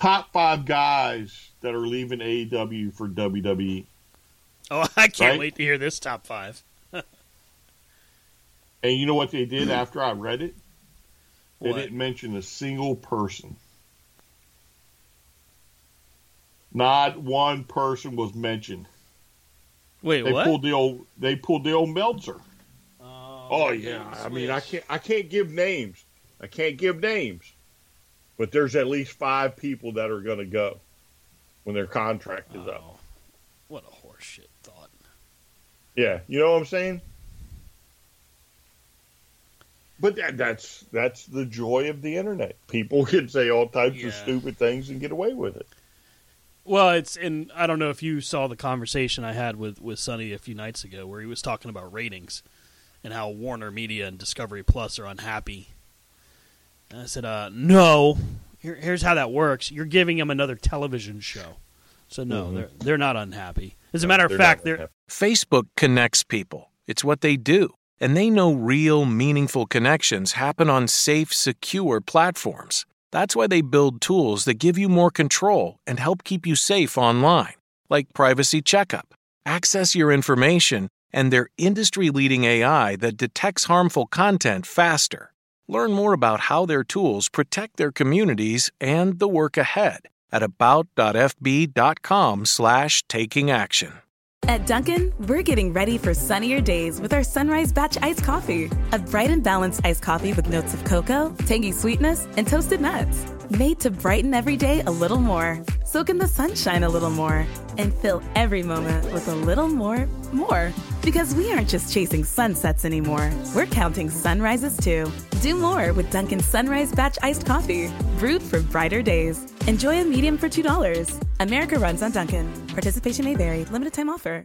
Top five guys that are leaving AEW for WWE. Oh, <laughs> I can't right? wait to hear this top five. <laughs> and you know what they did hmm. after I read it? They what? didn't mention a single person. Not one person was mentioned. Wait, they what? Pulled the old, they pulled the old Meltzer. Oh, oh yeah. I mean, I can't. I can't give names. I can't give names. But there's at least five people that are going to go when their contract is oh, up. What a horseshit thought. Yeah, you know what I'm saying. But that, that's that's the joy of the internet. People <laughs> can say all types yeah. of stupid things and get away with it. Well, it's and I don't know if you saw the conversation I had with with Sonny a few nights ago, where he was talking about ratings and how Warner Media and Discovery Plus are unhappy. And I said, uh, "No, Here, here's how that works. You're giving them another television show, so no, mm-hmm. they're they're not unhappy. As a matter of fact, they're Facebook connects people. It's what they do, and they know real, meaningful connections happen on safe, secure platforms." That's why they build tools that give you more control and help keep you safe online, like Privacy Checkup. Access your information and their industry leading AI that detects harmful content faster. Learn more about how their tools protect their communities and the work ahead at about.fb.com/slash taking action. At Dunkin, we're getting ready for sunnier days with our Sunrise Batch Iced Coffee. A bright and balanced iced coffee with notes of cocoa, tangy sweetness, and toasted nuts. Made to brighten every day a little more. Soak in the sunshine a little more. And fill every moment with a little more, more. Because we aren't just chasing sunsets anymore. We're counting sunrises too. Do more with Dunkin' Sunrise Batch Iced Coffee. Brewed for brighter days. Enjoy a medium for $2. America runs on Dunkin'. Participation may vary. Limited time offer.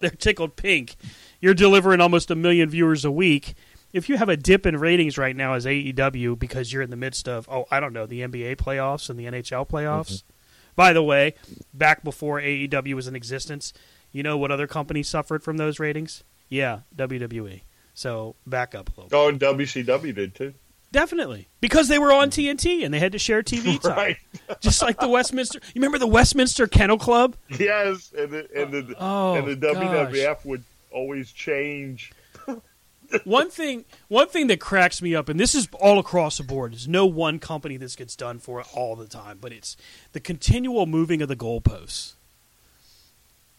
they're tickled pink. You're delivering almost a million viewers a week. If you have a dip in ratings right now as AEW because you're in the midst of, oh, I don't know, the NBA playoffs and the NHL playoffs. Mm-hmm. By the way, back before AEW was in existence, you know what other companies suffered from those ratings? Yeah, WWE. So back up a little. Oh, and WCW did too. Definitely, because they were on mm-hmm. TNT and they had to share TV <laughs> time, right? Just like the Westminster. You remember the Westminster Kennel Club? Yes, and the and the, oh, and the WWF would always change. <laughs> one thing, one thing that cracks me up, and this is all across the board. There's no one company this gets done for it all the time, but it's the continual moving of the goalposts.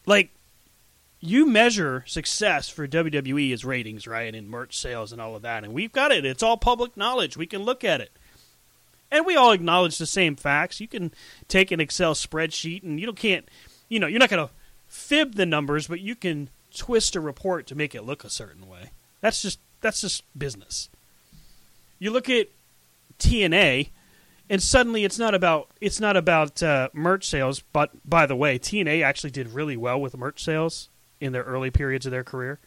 Like you measure success for WWE as ratings, right, and merch sales and all of that. And we've got it. It's all public knowledge. We can look at it. And we all acknowledge the same facts. You can take an Excel spreadsheet and you don't can't you know, you're not going to fib the numbers, but you can twist a report to make it look a certain way. That's just that's just business. You look at TNA and suddenly it's not about it's not about uh, merch sales, but by the way, TNA actually did really well with merch sales in their early periods of their career.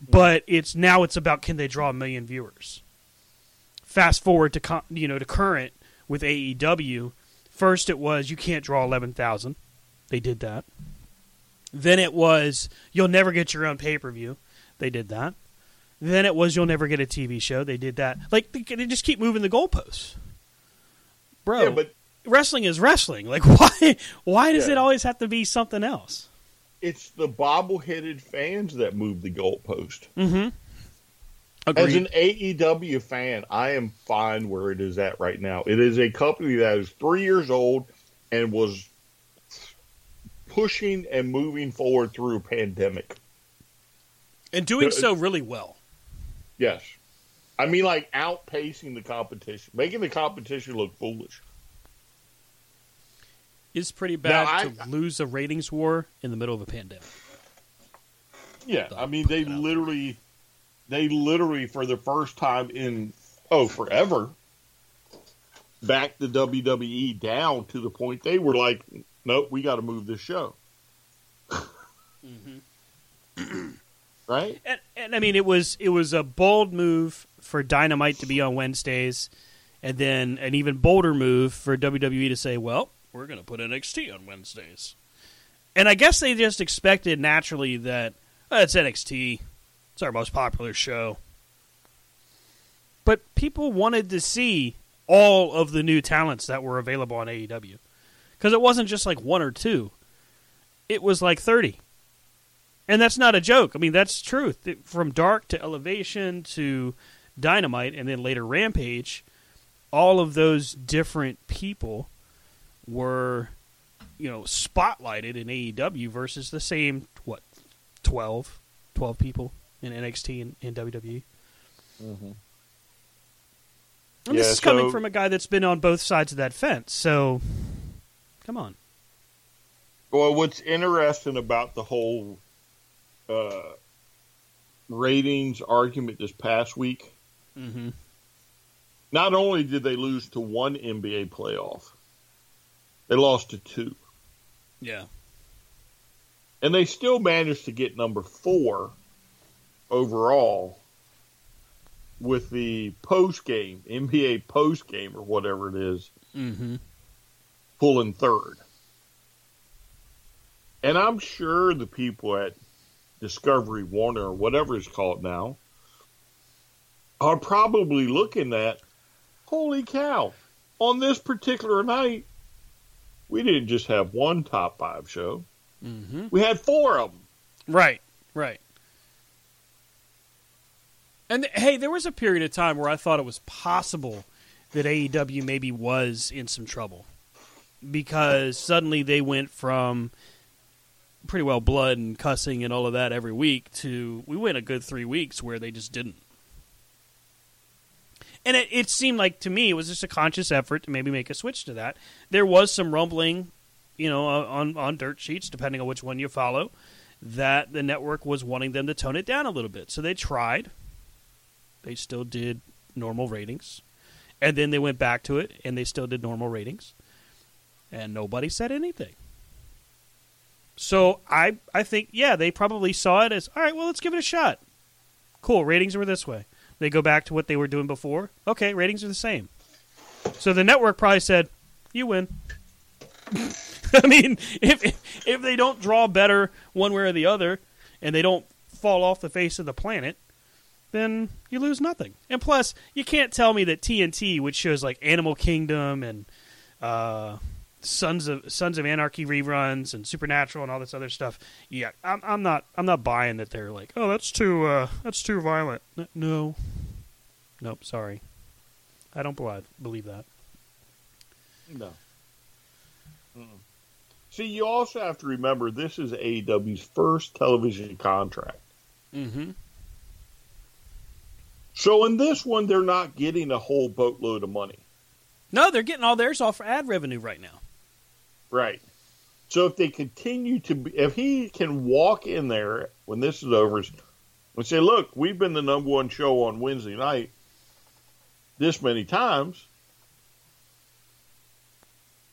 But it's now it's about can they draw a million viewers. Fast forward to you know to current with AEW. First, it was you can't draw eleven thousand. They did that. Then it was you'll never get your own pay per view. They did that. Then it was you'll never get a TV show. They did that. Like they, they just keep moving the goalposts, bro. Yeah, but wrestling is wrestling. Like <laughs> why why does Yeah. it always have to be something else? It's the bobble-headed fans that move the goalpost. Mm-hmm. As an AEW fan, I am fine where it is at right now. It is a company that is three years old and was pushing and moving forward through a pandemic. and doing so really well. Yes. I mean, like outpacing the competition, making the competition look foolish. It's pretty bad I- to lose a ratings war in the middle of a pandemic. Yeah, I mean, they literally, they literally, for the first time in oh forever, backed the WWE down to the point they were like, "Nope, we got to move this show." Mm-hmm. <clears throat> right? And, and I mean, it was it was a bold move for Dynamite to be on Wednesdays, and then an even bolder move for WWE to say, "Well, we're going to put NXT on Wednesdays." And I guess they just expected naturally that "Oh, it's NXT, it's our most popular show. But people wanted to see all of the new talents that were available on AEW because it wasn't just like one or two; it was like thirty. And that's not a joke. I mean, that's truth. From Dark to Elevation to Dynamite and then later Rampage, all of those different people were, you know, spotlighted in AEW versus the same, what, 12, 12 people in NXT and in WWE. Mm-hmm. And this Yeah, is coming from a guy that's been on both sides of that fence. So, come on. Well, what's interesting about the whole uh, ratings argument this past week, Mm-hmm. not only did they lose to one NBA playoff, they lost to two. Yeah. And they still managed to get number four overall with the post game, NBA post game or whatever it is, Mm-hmm. pulling third. And I'm sure the people at Discovery Warner or whatever it's called now are probably looking at, holy cow, on this particular night, we didn't just have one top five show. Mm-hmm. We had four of them. Right, right. And th- hey, there was a period of time where I thought it was possible that AEW maybe was in some trouble because suddenly they went from pretty well blood and cussing and all of that every week to we went a good three weeks where they just didn't. And it, it seemed like to me it was just a conscious effort to maybe make a switch to that. There was some rumbling, you know, uh, on on dirt sheets, depending on which one you follow, that the network was wanting them to tone it down a little bit. So they tried. They still did normal ratings, and then they went back to it, and they still did normal ratings, and nobody said anything. So I I think yeah they probably saw it as all right well let's give it a shot. Cool ratings were this way. They go back to what they were doing before. Okay, ratings are the same. So the network probably said, "You win." <laughs> I mean, if, if they don't draw better one way or the other, and they don't fall off the face of the planet, then you lose nothing. And plus, you can't tell me that TNT, which shows like Animal Kingdom and uh, Sons of Sons of Anarchy reruns and Supernatural and all this other stuff. Yeah, I'm, I'm not I'm not buying that they're like, oh, that's too uh, that's too violent. No, nope, sorry, I don't believe believe that. No. See, you also have to remember this is AEW's first television contract. Mm-hmm. So in this one, they're not getting a whole boatload of money. No, they're getting all theirs off ad revenue right now. Right. So if they continue to be, if he can walk in there when this is over and say, look, we've been the number one show on Wednesday night this many times,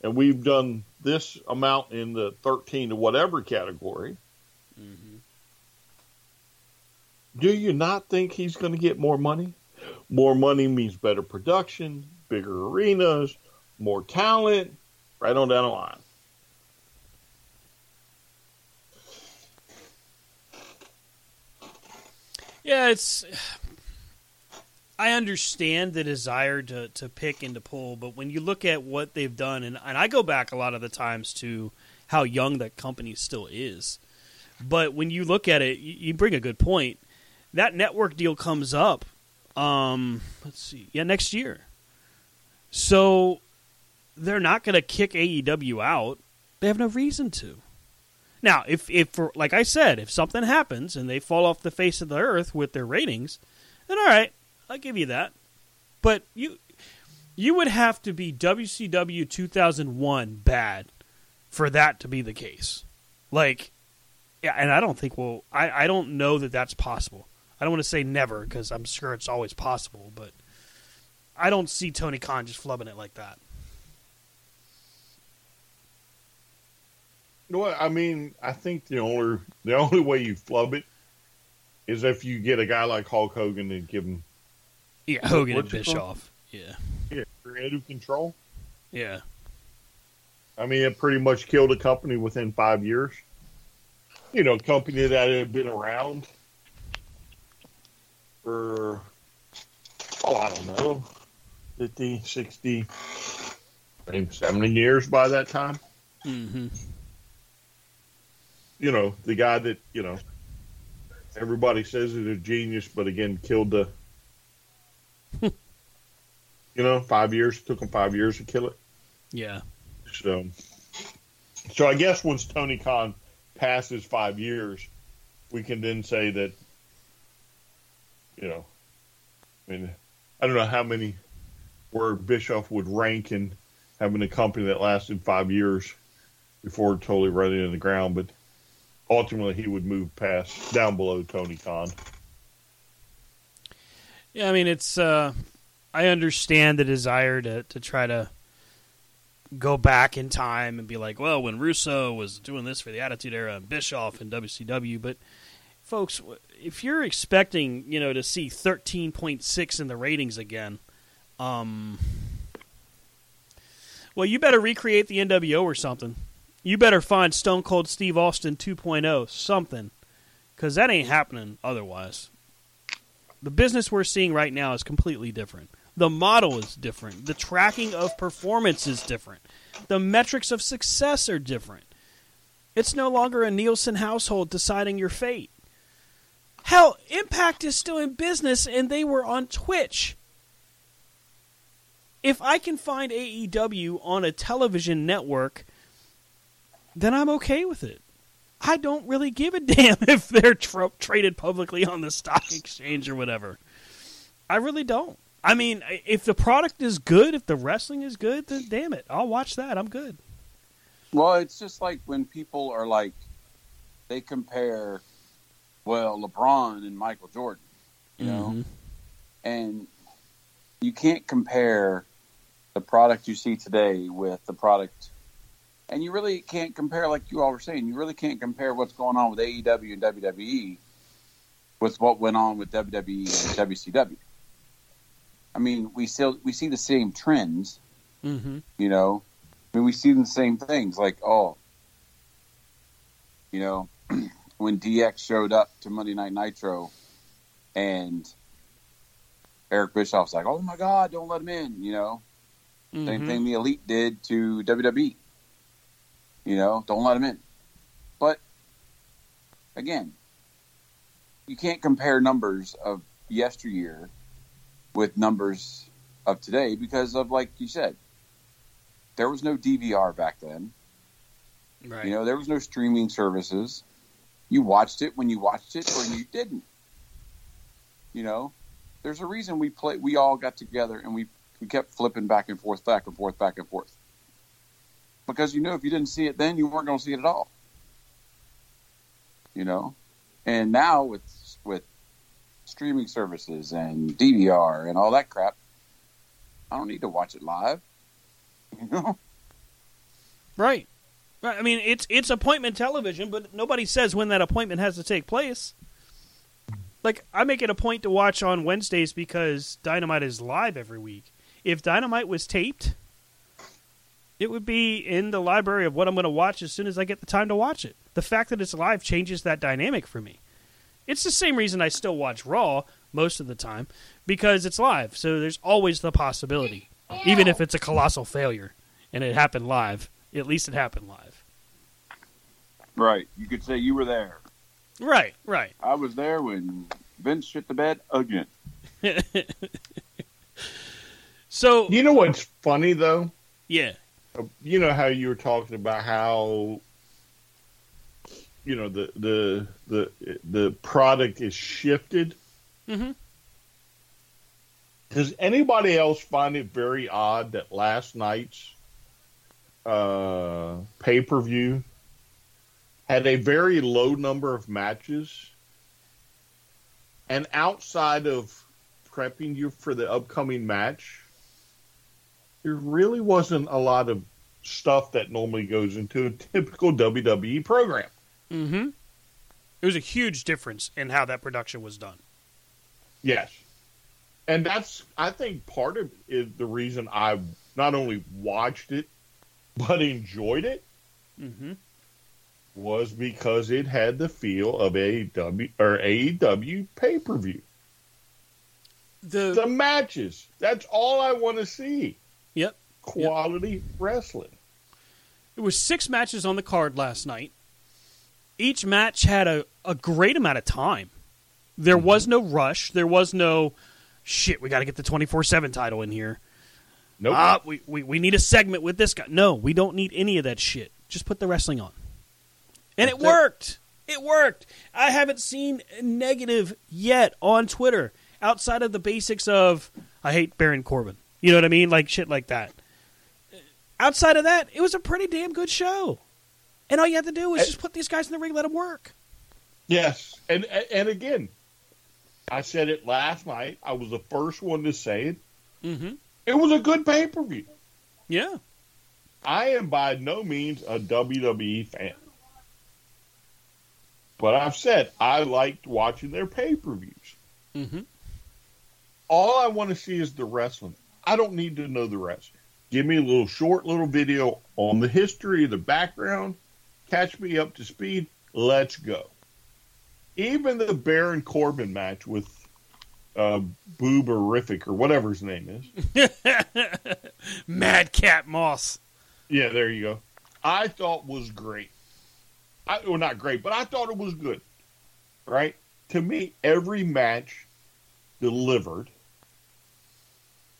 and we've done this amount in the 13 to whatever category, mm-hmm. do you not think he's going to get more money? More money means better production, bigger arenas, more talent, right on down the line. Yeah, it's. I understand the desire to, to pick and to pull, but when you look at what they've done, and, and I go back a lot of the times to how young that company still is. But when you look at it, you, you bring a good point. That network deal comes up, um, let's see, yeah, next year. So they're not going to kick AEW out. They have no reason to. Now, if if for like I said, if something happens and they fall off the face of the earth with their ratings, then all right, I'll give you that. But you you would have to be WCW 2001 bad for that to be the case. Like, yeah, and I don't think well, I I don't know that that's possible. I don't want to say never because I'm sure it's always possible, but I don't see Tony Khan just flubbing it like that. You know what? I mean, I think the only the only way you flub it is if you get a guy like Hulk Hogan and give him Yeah, Hogan and? Bischoff. Yeah, yeah, creative control. yeah, I mean, it pretty much killed a company within five years. You know, a company that had been around for, oh, I don't know, 50, 60, maybe 70 years by that time. hmm You know, the guy that, you know, everybody says is a genius, but again, killed the, <laughs> you know, five years, took him five years to kill it. yeah. So, so I guess once Tony Khan passes five years, we can then say that, you know, I mean, I don't know how many where Bischoff would rank in having a company that lasted five years before totally running into the ground, but ultimately he would move past down below Tony Khan. Yeah, I mean it's uh I understand the desire to to try to go back in time and be like, well, when Russo was doing this for the Attitude Era and Bischoff and WCW, but folks, if you're expecting, you know, to see 13.6 in the ratings again, um well, you better recreate the NWO or something. You better find Stone Cold Steve Austin 2.0, something, because that ain't happening otherwise. The business we're seeing right now is completely different. The model is different. The tracking of performance is different. The metrics of success are different. It's no longer a Nielsen household deciding your fate. Hell, Impact is still in business and they were on Twitch. If I can find AEW on a television network, then I'm okay with it. I don't really give a <laughs> damn if they're tro- traded publicly on the stock exchange or whatever. I really don't. I mean, if the product is good, if the wrestling is good, then damn it, I'll watch that. I'm good. Well, it's just like when people are like, they compare, well, LeBron and Michael Jordan, you know, Mhm. and you can't compare the product you see today with the product, and you really can't compare, like you all were saying, you really can't compare what's going on with AEW and WWE with what went on with WWE and WCW. I mean, we still we see the same trends, Mm-hmm. you know. I mean, we see the same things, like oh, you know, <clears throat> when DX showed up to Monday Night Nitro, and Eric Bischoff's like, "Oh my God, don't let him in," you know. Same Mhm. thing the Elite did to WWE. You know, don't let them in. But again, you can't compare numbers of yesteryear with numbers of today because of like you said, there was no DVR back then. Right. You know, there was no streaming services. You watched it when you watched it or you didn't. You know, there's a reason we play. We all got together and we we kept flipping back and forth, back and forth, back and forth. Because you knew if you didn't see it then, you weren't going to see it at all. You know, and now with with streaming services and DVR and all that crap, I don't need to watch it live. <laughs> You know. Right. Right. I mean, it's it's appointment television, but nobody says when that appointment has to take place. Like I make it a point to watch on Wednesdays because Dynamite is live every week. If Dynamite was taped, it would be in the library of what I'm going to watch as soon as I get the time to watch it. The fact that it's live changes that dynamic for me. It's the same reason I still watch Raw, most of the time because it's live. So there's always the possibility, even if it's a colossal failure and it happened live. At least it happened live. Right. You could say you were there. Right, right. I was there when Vince shit the bed again. <laughs> so you know what's funny though? Yeah. You know how you were talking about how you know the the the the product is shifted. Mm-hmm. Does anybody else find it very odd that last night's uh, pay per view had a very low number of matches, and outside of prepping you for the upcoming match, there really wasn't a lot of stuff that normally goes into a typical WWE program. Mm-hmm. It was a huge difference in how that production was done. Yes. And that's, I think, part of is the reason I not only watched it, but enjoyed it Mm-hmm. was because it had the feel of AEW or AEW pay per view. The the matches. That's all I want to see. Yep. Quality wrestling. It was six matches on the card last night. Each match had a, a great amount of time. There was no rush. There was no shit. We got to get the twenty four seven title in here. Nope. Ah, we, we we need a segment with this guy. No, we don't need any of that shit. Just put the wrestling on, and it That's it. worked. It worked. I haven't seen a negative yet on Twitter outside of the basics of I hate Baron Corbin. You know what I mean? Like shit like that. Outside of that, it was a pretty damn good show. And all you had to do was Eh. just put these guys in the ring, let them work. Yes, and and again, I said it last night. I was the first one to say it. Mm-hmm. It was a good pay per view. Yeah. I am by no means a WWE fan, but I've said I liked watching their pay per views. Mm-hmm. All I want to see is the wrestling. I don't need to know the rest. Give me a little short little video on the history, the background, catch me up to speed. Let's go. Even the Baron Corbin match with uh, Booberific or whatever his name is. <laughs> Madcap Moss. Yeah, there you go. I thought was great. I, well, not great, but I thought it was good. Right? To me, every match delivered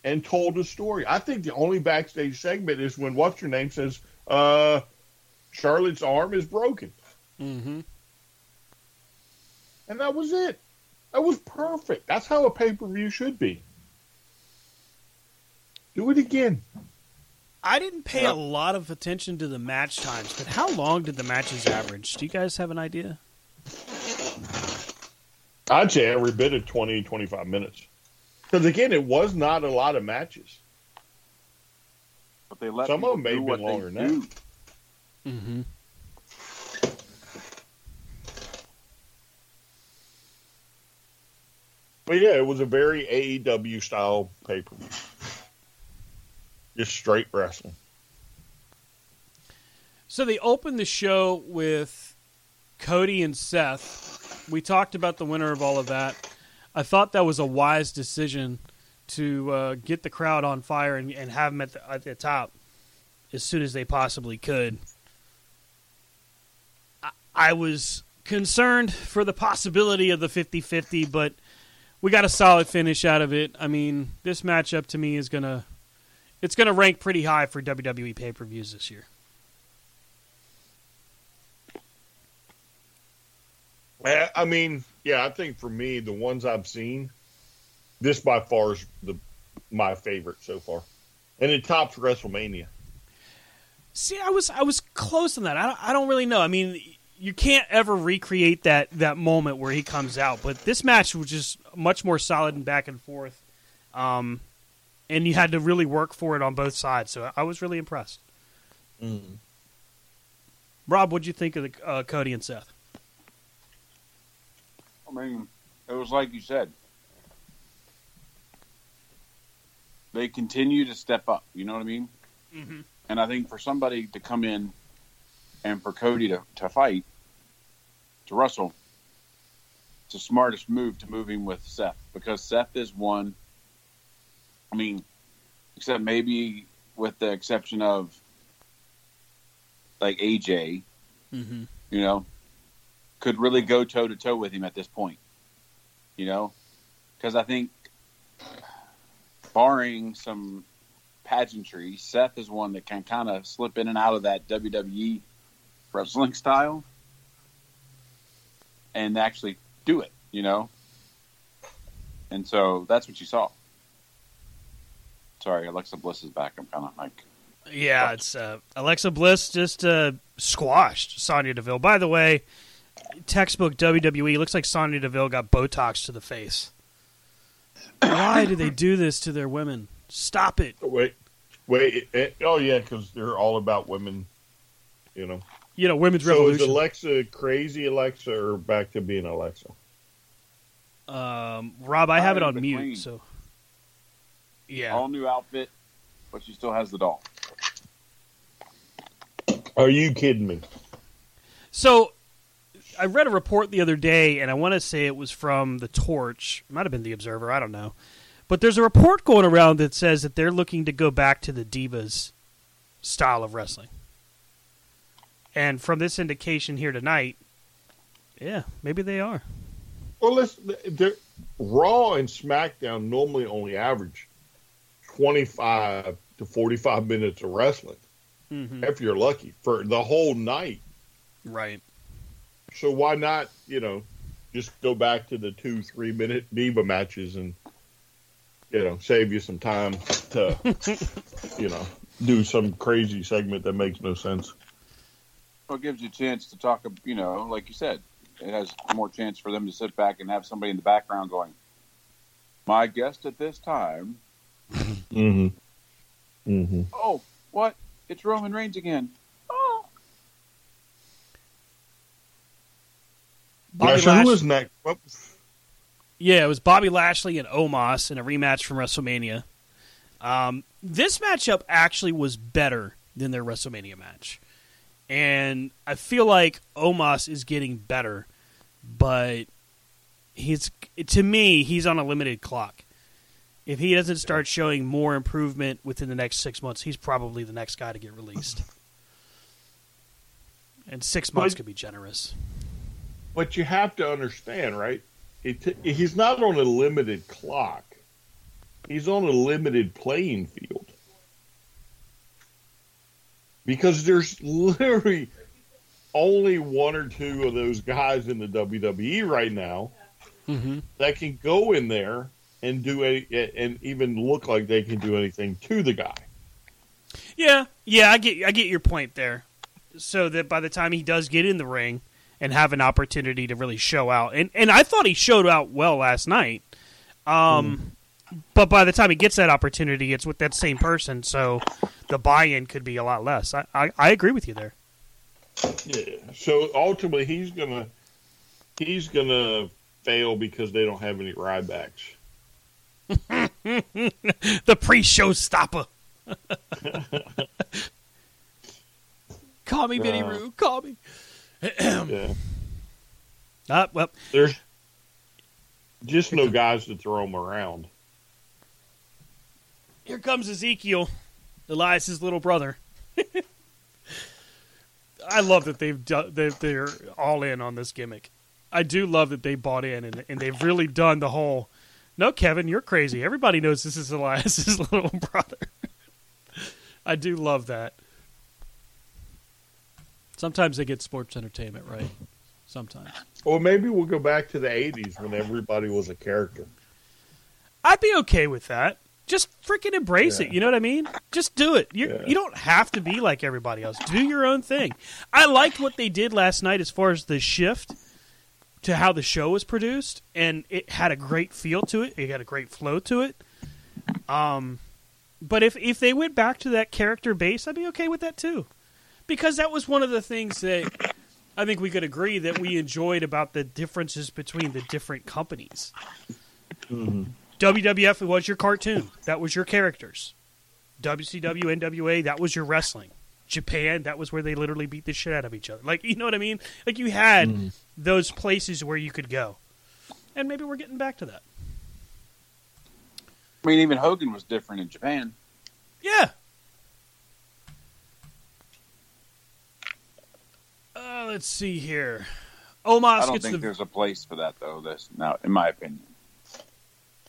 and told a story. I think the only backstage segment is when what's your name says, uh, Charlotte's arm is broken. Mm-hmm. And that was it. That was perfect. That's how a pay per view should be. Do it again. I didn't pay a lot of attention to the match times, but how long did the matches average? Do you guys have an idea? I'd say every bit of 20, 25 minutes. Because again, it was not a lot of matches. But they let Some of them may do have been longer now. Mm-hmm. But yeah, it was a very AEW style pay per view. Just straight wrestling. So they opened the show with Cody and Seth. We talked about the winner of all of that. I thought that was a wise decision to uh, get the crowd on fire and, and have them at the, at the top as soon as they possibly could. I, I was concerned for the possibility of the 50 50, but we got a solid finish out of it. I mean, this matchup to me is going to. It's going to rank pretty high for WWE pay per views this year. I mean, yeah, I think for me, the ones I've seen, this by far is the my favorite so far, and it tops WrestleMania. See, I was I was close on that. I don't, I don't really know. I mean, you can't ever recreate that that moment where he comes out, but this match was just much more solid and back and forth. Um, and you had to really work for it on both sides. So I was really impressed. Rob, what'd you think of the uh, Cody and Seth? I mean, it was like you said. They continue to step up. You know what I mean? Mm-hmm. And I think for somebody to come in and for Cody to, to fight, to wrestle, it's the smartest move to moving with Seth because Seth is one. I mean, except maybe with the exception of like AJ, Mm-hmm. you know, could really go toe to toe with him at this point. You know, because I think, barring some pageantry, Seth is one that can kind of slip in and out of that WWE wrestling style and actually do it. You know, and so that's what you saw. Sorry, Alexa Bliss is back. I'm kind of like Yeah, it's uh, Alexa Bliss just uh, squashed Sonya Deville. By the way, textbook WWE looks like Sonya Deville got Botox to the face. Why do they do this to their women? Stop it. Wait, wait. eh, oh yeah, because they're all about women. You know. You know, women's So is revolution. Alexa crazy Alexa or back to being Alexa? um, Rob, I have it on in mute, between. so yeah. all new outfit, but she still has the doll. Are you kidding me? So I read a report the other day, and I want to say it was from the Torch. It might have been the Observer. I don't know. But there's a report going around that says that they're looking to go back to the Divas style of wrestling. And from this indication here tonight, yeah, maybe they are. Well, let's. they're- Raw and SmackDown normally only average twenty-five to forty-five minutes of wrestling, Mm-hmm. if you're lucky, for the whole night. Right. So why not, you know, just go back to the two, three minute diva matches and, you know, save you some time to, <laughs> you know, do some crazy segment that makes no sense. Well, it gives you a chance to talk. You know, like you said, it has more chance for them to sit back and have somebody in the background going, "My guest at this time." Mm-hmm. Mm-hmm. Oh, what? It's Roman Reigns again. Oh, Bobby Yeah, so Lash- who was next? Yeah, it was Bobby Lashley and Omos in a rematch from WrestleMania. Um, this matchup actually was better than their WrestleMania match. And I feel like Omos is getting better, but he's to me, he's on a limited clock. If he doesn't start showing more improvement within the next six months, he's probably the next guy to get released. And six months But- could be generous. But you have to understand, right? It, he's not on a limited clock. He's on a limited playing field. Because there's literally only one or two of those guys in the WWE right now Mm-hmm. that can go in there and do any, and even look like they can do anything to the guy. Yeah, yeah, I get I get your point there. So that by the time he does get in the ring and have an opportunity to really show out, and and I thought he showed out well last night. Um, but by the time he gets that opportunity, it's with that same person, so the buy-in could be a lot less. I I, I agree with you there. Yeah. So ultimately, he's gonna he's gonna fail because they don't have any Rybacks. <laughs> the pre-show stopper. <laughs> call me, Vinny Uh. Roo. Call me. Yeah. <clears throat> Ah, well, There's just no guys to throw them around. Here comes Ezekiel, Elias's little brother. <laughs> I love that they've done, they're all in on this gimmick. I do love that they bought in and, and they've really done the whole. No, Kevin, you're crazy. Everybody knows this is Elias's <laughs> little brother. <laughs> I do love that. Sometimes they get sports entertainment right. Sometimes Or maybe we'll go back to the '80s when everybody was a character. I'd be okay with that. Just freaking embrace it. You know what I mean? Just do it. You Yeah. you don't have to be like everybody else. Do your own thing. I liked what they did last night as far as the shift to how the show was produced, and it had a great feel to it. It had a great flow to it. Um, but if if they went back to that character base, I'd be okay with that too, because that was one of the things that I think we could agree that we enjoyed about the differences between the different companies. WWF was your cartoon. That was your characters. WCW, NWA, that was your wrestling. Japan, that was where they literally beat the shit out of each other. Like, you know what I mean? Like, you had mm-hmm. those places where you could go. and maybe we're getting back to that. I mean, even Hogan was different in Japan. Yeah. Uh, let's see here. Omos I don't think the there's a place for that though. This now, in my opinion,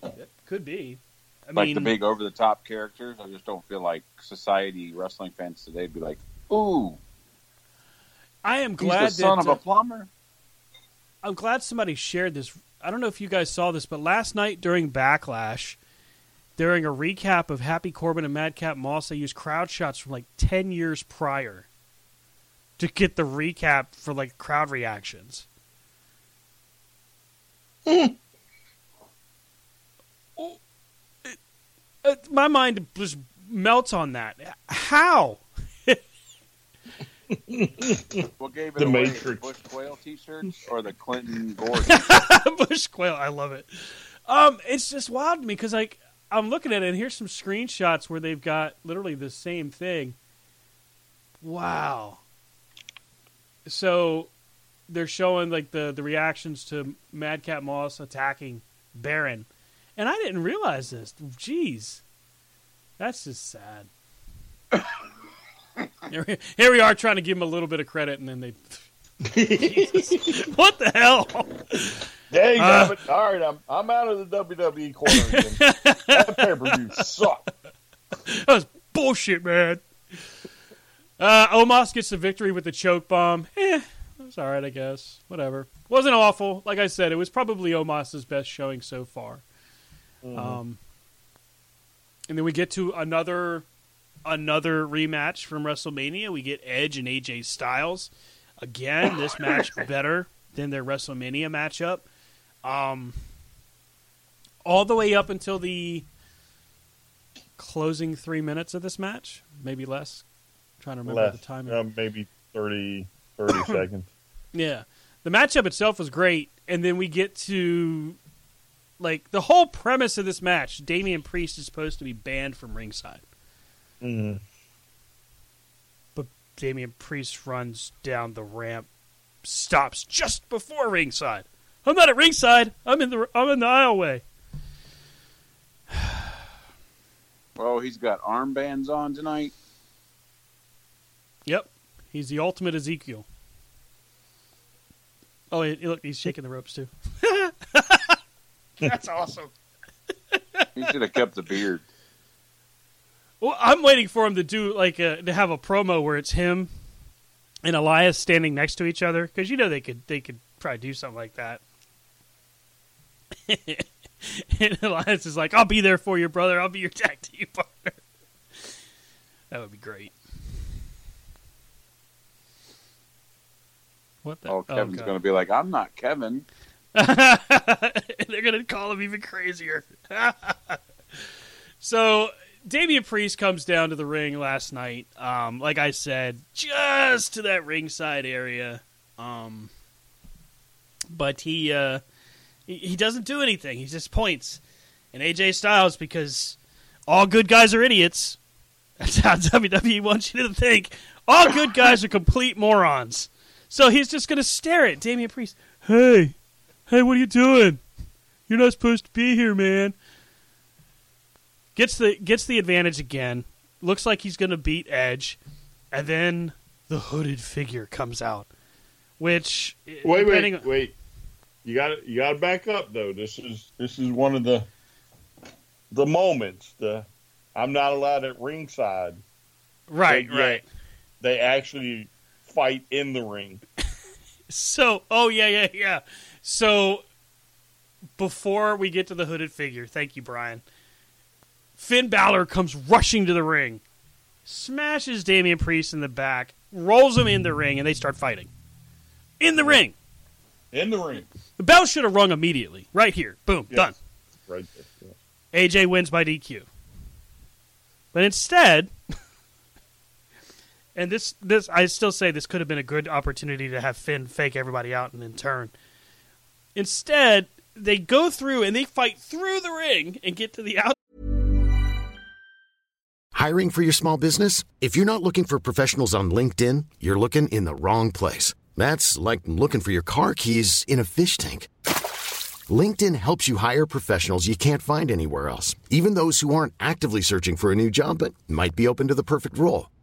it could be. I like mean, the big over the top characters. I just don't feel like society wrestling fans today would be like, "Ooh, I am he's glad the son that of uh, a plumber." I'm glad somebody shared this. I don't know if you guys saw this, but last night during Backlash, during a recap of Happy Corbin and Madcap Moss, they used crowd shots from like ten years prior to get the recap for like crowd reactions. Oh, it- uh, my mind just melts on that. How? What gave it The away? Matrix. The Bush Quayle T-shirts or the Clinton <laughs> Gore? Bush Quayle. I love it. Um, it's just wild to me because like I'm looking at it and here's some screenshots where they've got literally the same thing. Wow. So they're showing like the the reactions to Madcap Moss attacking Baron, and I didn't realize this. Jeez, that's just sad. <coughs> here, we- are trying to give him a little bit of credit, and then they. <laughs> what the hell? Dang Uh, it. All right, I'm, I'm out of the WWE corner again. <laughs> that pay per view sucked. that was bullshit, man. Uh, Omos gets the victory with the choke bomb. Eh, that's all right, I guess. Whatever. Wasn't awful. Like I said, it was probably Omos's best showing so far. Um, and then we get to another another rematch from WrestleMania. We get Edge and AJ Styles. Again, this match <coughs> better than their WrestleMania matchup. Um, all the way up until the closing three minutes of this match, maybe less. Trying to remember Less, the timing. uh, maybe 30, 30 <coughs> seconds. Yeah. The matchup itself was great, and then we get to like the whole premise of this match, Damian Priest is supposed to be banned from ringside. Mm. But Damian Priest runs down the ramp, stops just before ringside. I'm not at ringside. I'm in the I'm in the aisleway. <sighs> oh, he's got armbands on tonight. Yep. He's the ultimate Ezekiel. Oh, he- look, he's shaking the ropes too. <laughs> That's awesome. He should have kept the beard. Well, I'm waiting for him to do like a, to have a promo where it's him and Elias standing next to each other because you know they could they could probably do something like that. <laughs> and Elias is like, "I'll be there for you, brother. I'll be your tag team partner." That would be great. What the? Oh, Kevin's God. going to be like, "I'm not Kevin." <laughs> They're going to call him even crazier. <laughs> so Damian Priest comes down to the ring last night. Um, like I said, just to that ringside area. Um, but he, uh, he he doesn't do anything. He just points. And AJ Styles, because all good guys are idiots. <laughs> That's how WWE wants you to think. All good guys are complete morons. So he's just going to stare at Damian Priest. Hey, hey, what are you doing? You're not supposed to be here, man. Gets the gets the advantage again. Looks like he's going to beat Edge, and then the hooded figure comes out, which eh, Wait, depending wait, wait. You got to you got to back up though. This is this is one of the the moments. The I'm not allowed at ringside. right, right. They actually fight in the ring. So, oh yeah, yeah, yeah. So, before we get to the hooded figure, thank you, Brian. Finn Balor comes rushing to the ring, smashes Damian Priest in the back, rolls him in the ring, and they start fighting. In the ring. In the ring. The bell should have rung immediately. Right here. Boom. Yes. Done. Right there. yeah. AJ wins by DQ. But instead, and this this I still say this could have been a good opportunity to have Finn fake everybody out and then turn. Instead, they go through and they fight through the ring and get to the out. Hiring for your small business? If you're not looking for professionals on LinkedIn, you're looking in the wrong place. That's like looking for your car keys in a fish tank. LinkedIn helps you hire professionals you can't find anywhere else, even those who aren't actively searching for a new job but might be open to the perfect role.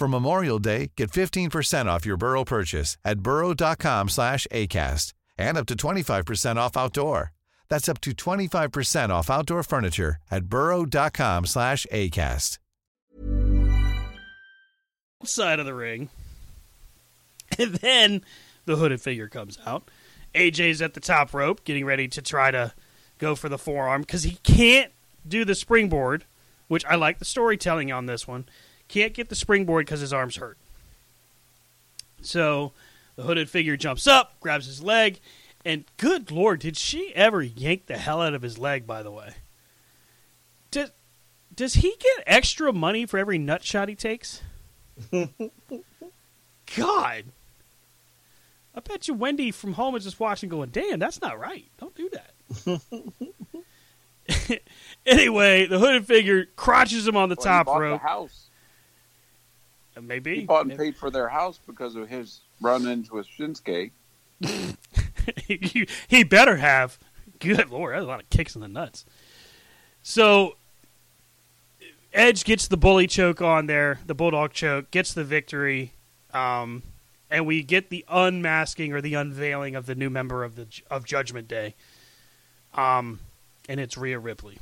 For Memorial Day, get 15% off your Burrow purchase at burrow.com slash ACAST and up to 25% off outdoor. That's up to 25% off outdoor furniture at burrow.com slash ACAST. Side of the ring. <laughs> And then the hooded figure comes out. AJ's at the top rope, getting ready to try to go for the forearm because he can't do the springboard, which I like the storytelling on this one. Can't get the springboard because his arm's hurt. So the hooded figure jumps up, grabs his leg, and good lord, did she ever yank the hell out of his leg, by the way? Does, does he get extra money for every nut shot he takes? <laughs> God. I bet you Wendy from home is just watching going, Dan, that's not right. Don't do that. <laughs> <laughs> anyway, the hooded figure crotches him on the Well, top rope. The house. Uh, Maybe. He bought and Maybe. paid for their house because of his run-ins with Shinsuke. he, <laughs> he better have. Good lord, that's a lot of kicks in the nuts. So Edge gets the bully choke on there, the bulldog choke, gets the victory, um, and we get the unmasking or the unveiling of the new member of the of Judgment Day. Um, and it's Rhea Ripley.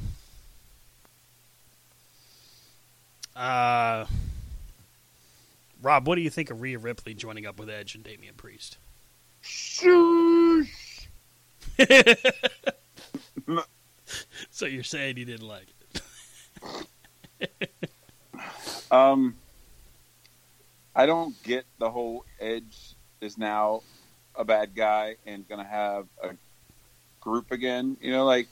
Uh, Rob, what do you think of Rhea Ripley joining up with Edge and Damian Priest? <laughs> so you're saying you didn't like it? <laughs> Um, I don't get the whole Edge is now a bad guy and going to have a group again. You know, like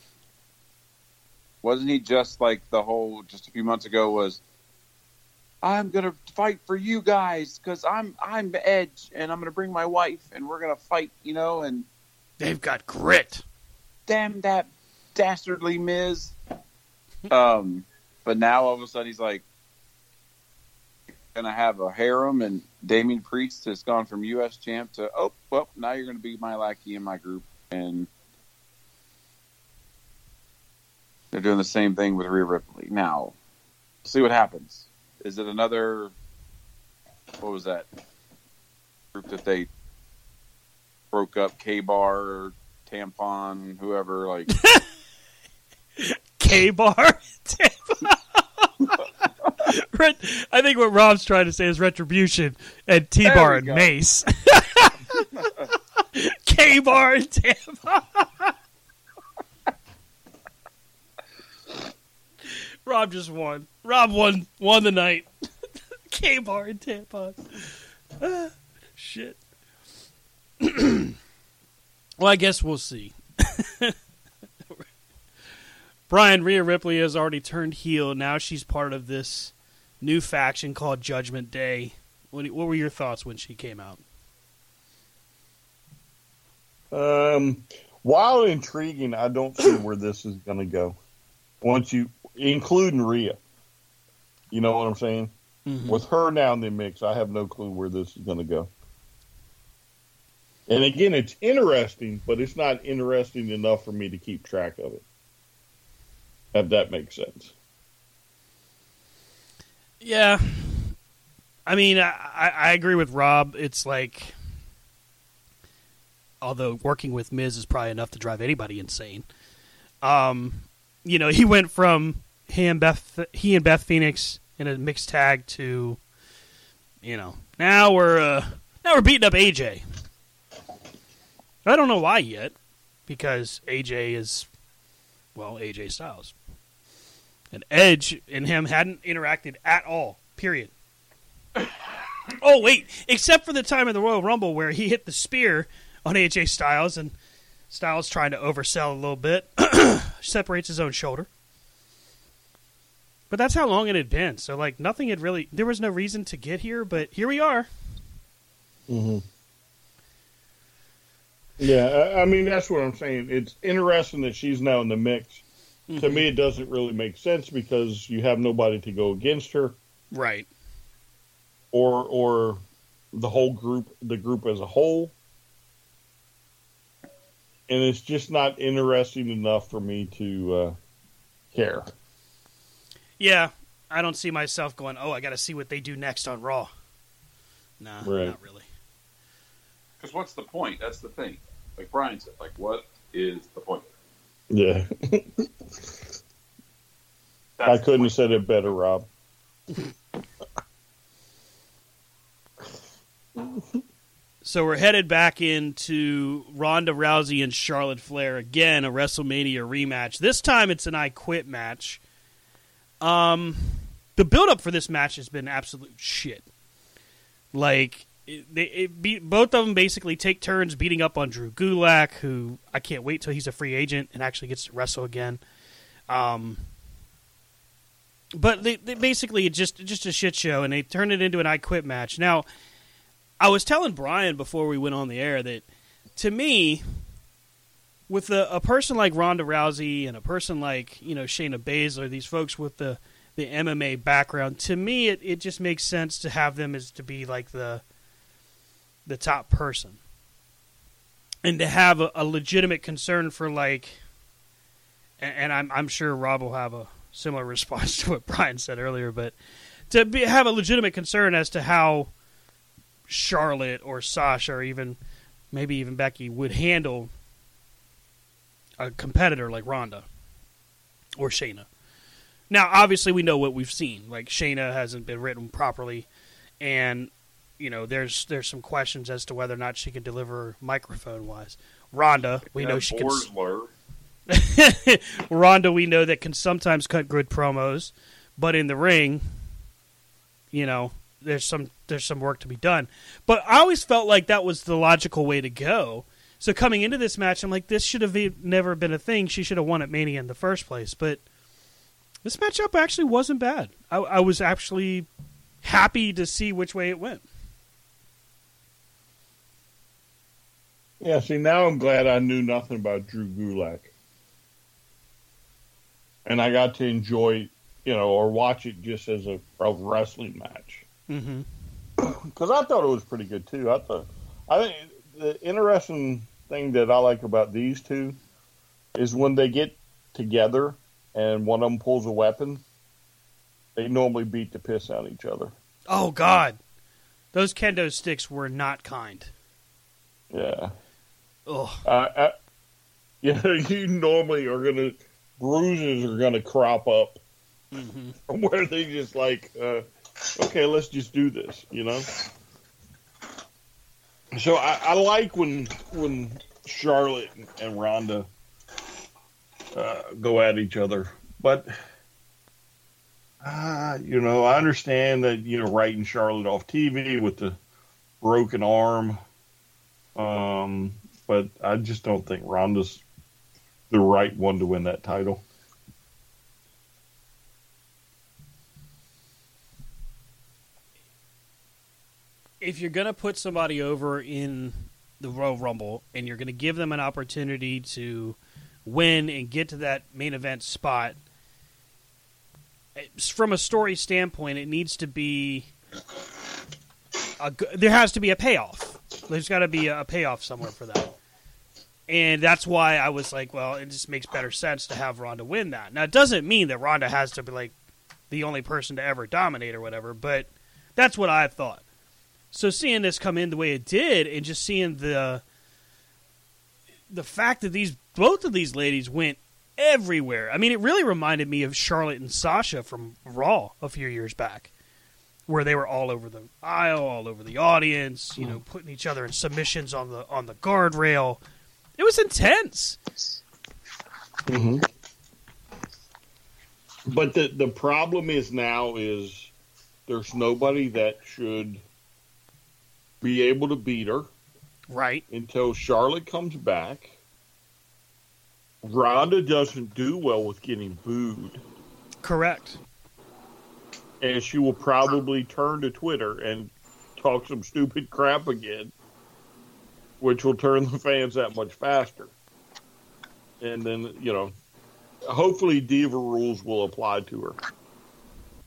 wasn't he just like the whole just a few months ago was I'm going to fight for you guys cuz I'm I'm Edge and I'm going to bring my wife and we're going to fight, you know, and They've got grit. damn that dastardly Miz. Um, but now all of a sudden he's like gonna have a harem, and Damian Priest has gone from U.S. champ to oh well now you're gonna be my lackey in my group, and they're doing the same thing with Rhea Ripley. Now, see what happens. Is it another? What was that group that they broke up? K Bar Tampon, whoever like. <laughs> K bar. I think what Rob's trying to say is retribution and T Bar and go. mace. <laughs> K bar and tampon. Rob just won. Rob won won the night. K bar and tampon. Ah, shit. <clears throat> well, I guess we'll see. <laughs> Brian, Rhea Ripley has already turned heel. Now she's part of this new faction called Judgment Day. What, what were your thoughts when she came out? Um, while intriguing, I don't see where this is going to go. Once you, including Rhea, you know what I'm saying? With her now in the mix, I have no clue where this is going to go. And again, it's interesting, but it's not interesting enough for me to keep track of it. If that makes sense. Yeah, I mean, I, I I agree with Rob. It's like, although working with Miz is probably enough to drive anybody insane. Um, you know, he went from he and Beth, he and Beth Phoenix in a mixed tag to, you know, now we're uh, now we're beating up AJ. I don't know why yet, because AJ is, well, AJ Styles. And Edge and him hadn't interacted at all. Period. <coughs> oh wait, except for the time in the Royal Rumble where he hit the spear on AJ Styles, and Styles trying to oversell a little bit, <coughs> separates his own shoulder. But that's how long it had been. So like nothing had really there was no reason to get here, but here we are. Mm-hmm. Yeah, I, I mean that's what I'm saying. It's interesting that she's now in the mix. To Mhm. me, it doesn't really make sense because you have nobody to go against her, Right. or or the whole group, the group as a whole. And it's just not interesting enough for me to uh, care. Yeah, I don't see myself going, "Oh, I got to see what they do next on Raw." Nah, Right. not really. Because what's the point? That's the thing. Like Brian said, like what is the point? Yeah, <laughs> I couldn't have said it better, Rob. So we're headed back into Ronda Rousey and Charlotte Flair again, a WrestleMania rematch. This time it's an I Quit match. Um, the build up for this match has been absolute shit. Like it, it be, both of them basically take turns beating up on Drew Gulak, who I can't wait till he's a free agent and actually gets to wrestle again. Um, but they, they basically it's just just a shit show, and they turn it into an I Quit match. Now, I was telling Brian before we went on the air that to me, with a, a person like Ronda Rousey and a person like you know Shayna Baszler, these folks with the the MMA background, to me it, it just makes sense to have them as to be like the the top person, and to have a, a legitimate concern for like, and, and I'm I'm sure Rob will have a similar <laughs> response to what Brian said earlier, but to be, have a legitimate concern as to how Charlotte or Sasha or even maybe even Becky would handle a competitor like Ronda or Shayna. Now, obviously, we know what we've seen. Like Shayna hasn't been written properly, and you know there's there's some questions as to whether or not she can deliver microphone wise. Ronda, we know she can. Ronda, <laughs> we know that can sometimes cut good promos, but in the ring, you know, there's some there's some work to be done. But I always felt like that was the logical way to go. So coming into this match, I'm like, this should have never been a thing. She should have won at Mania in the first place. But this matchup actually wasn't bad. I, I was actually happy to see which way it went. Yeah, see, now I'm glad I knew nothing about Drew Gulak. And I got to enjoy, you know, or watch it just as a, a wrestling match. Mm-hmm. <coughs> Because I thought it was pretty good, too. I thought, I think the interesting thing that I like about these two is when they get together and one of them pulls a weapon, they normally beat the piss out of each other. Oh God, those kendo sticks were not kind. Yeah. Ugh. Uh, <laughs> yeah, you normally are gonna bruises are gonna crop up Mm-hmm. <laughs> where they just like, uh, okay, let's just do this, you know. So I, I like when when Charlotte and Ronda uh, go at each other, but uh, you know I understand that you know writing Charlotte off TV with the broken arm, um, but I just don't think Ronda's the right one to win that title. If you're going to put somebody over in the Royal Rumble and you're going to give them an opportunity to win and get to that main event spot, from a story standpoint, it needs to be a, there has to be a payoff. There's got to be a payoff somewhere for that. And that's why I was like, well, it just makes better sense to have Ronda win that. Now, it doesn't mean that Ronda has to be like the only person to ever dominate or whatever, but that's what I thought. So seeing this come in the way it did, and just seeing the the fact that these both of these ladies went everywhere. I mean, it really reminded me of Charlotte and Sasha from Raw a few years back, where they were all over the aisle, all over the audience, you know, putting each other in submissions on the on the guardrail. It was intense. Mm-hmm. But the the problem is now is there's nobody that should be able to beat her Right. until Charlotte comes back, Ronda doesn't do well with getting booed. Correct. And she will probably turn to Twitter and talk some stupid crap again, which will turn the fans that much faster. And then, you know, hopefully Diva rules will apply to her.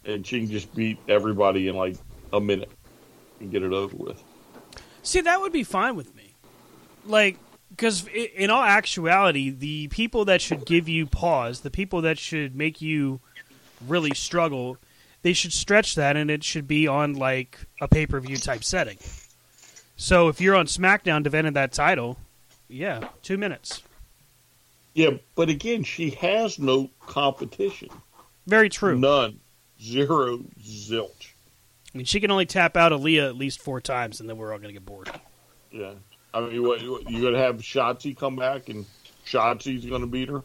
And she can just beat everybody in like a minute and get it over with. See, that would be fine with me. Like, because in all actuality, the people that should give you pause, the people that should make you really struggle, they should stretch that, and it should be on like a pay per view type setting. So if you're on SmackDown defending that title, yeah, two minutes. Yeah, but again, she has no competition. Very true. None. Zero. Zilch. I mean, she can only tap out Aliyah at least four times, and then we're all going to get bored. Yeah. I mean, what, you going to have Shotzi come back, and Shotzi's going to beat her?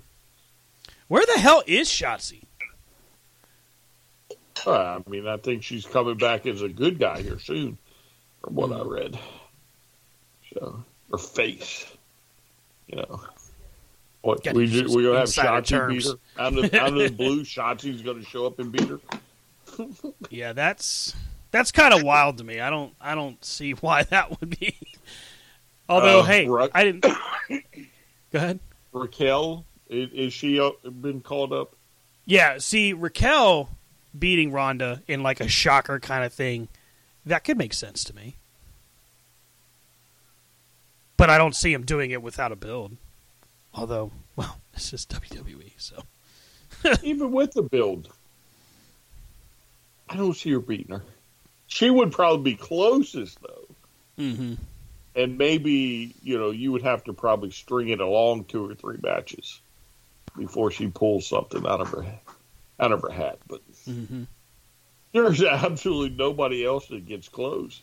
Where the hell is Shotzi? Uh, I mean, I think she's coming back as a good guy here soon, from what I read. So, her face, you know. What Got we just we gonna have Shotzi beat her out of, the- out of the <laughs> blue? Shotzi's going to show up and beat her. <laughs> Yeah, that's that's kind of wild to me. I don't I don't see <laughs> why that would be. Although, Uh, hey, Ra- I didn't. <coughs> Go ahead. Raquel, is, is she uh, been called up? Yeah, see, Raquel beating Ronda in like a shocker kind of thing, that could make sense to me. But I don't see him doing it without a build. Although, <laughs> well, this is WWE, so <laughs> Even with the build, I don't see her beating her. She would probably be closest though, mm-hmm. and maybe you know you would have to probably string it along two or three matches before she pulls something out of her out of her hat. But Mm-hmm. there's <laughs> absolutely nobody else that gets close.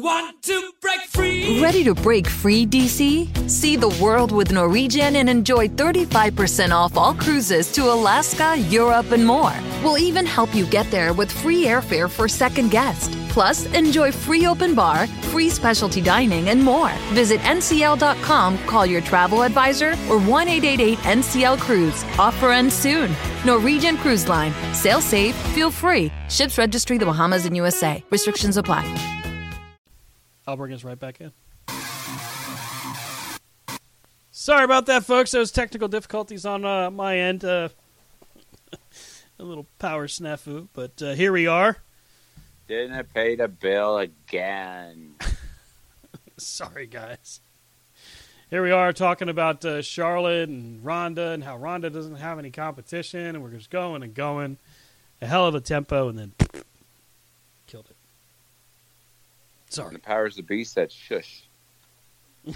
Want to break free. Ready to break free, DC? See the world with Norwegian and enjoy 35% off all cruises to Alaska, Europe, and more. We'll even help you get there with free airfare for second guest. Plus, enjoy free open bar, free specialty dining, and more. Visit ncl.com, call your travel advisor, or 1 888 NCL Cruise. Offer ends soon. Norwegian Cruise Line. Sail safe, feel free. Ships registry the Bahamas and USA. Restrictions apply. I'll bring us right back in. Sorry about that, folks. Those technical difficulties on uh, my end. Uh, <laughs> a little power snafu, but uh, here we are. Didn't I pay the bill again. <laughs> Sorry, guys. Here we are talking about uh, Charlotte and Ronda and how Ronda doesn't have any competition, and we're just going and going. A hell of a tempo, and then. Sorry. And the powers of the beast said shush. <laughs>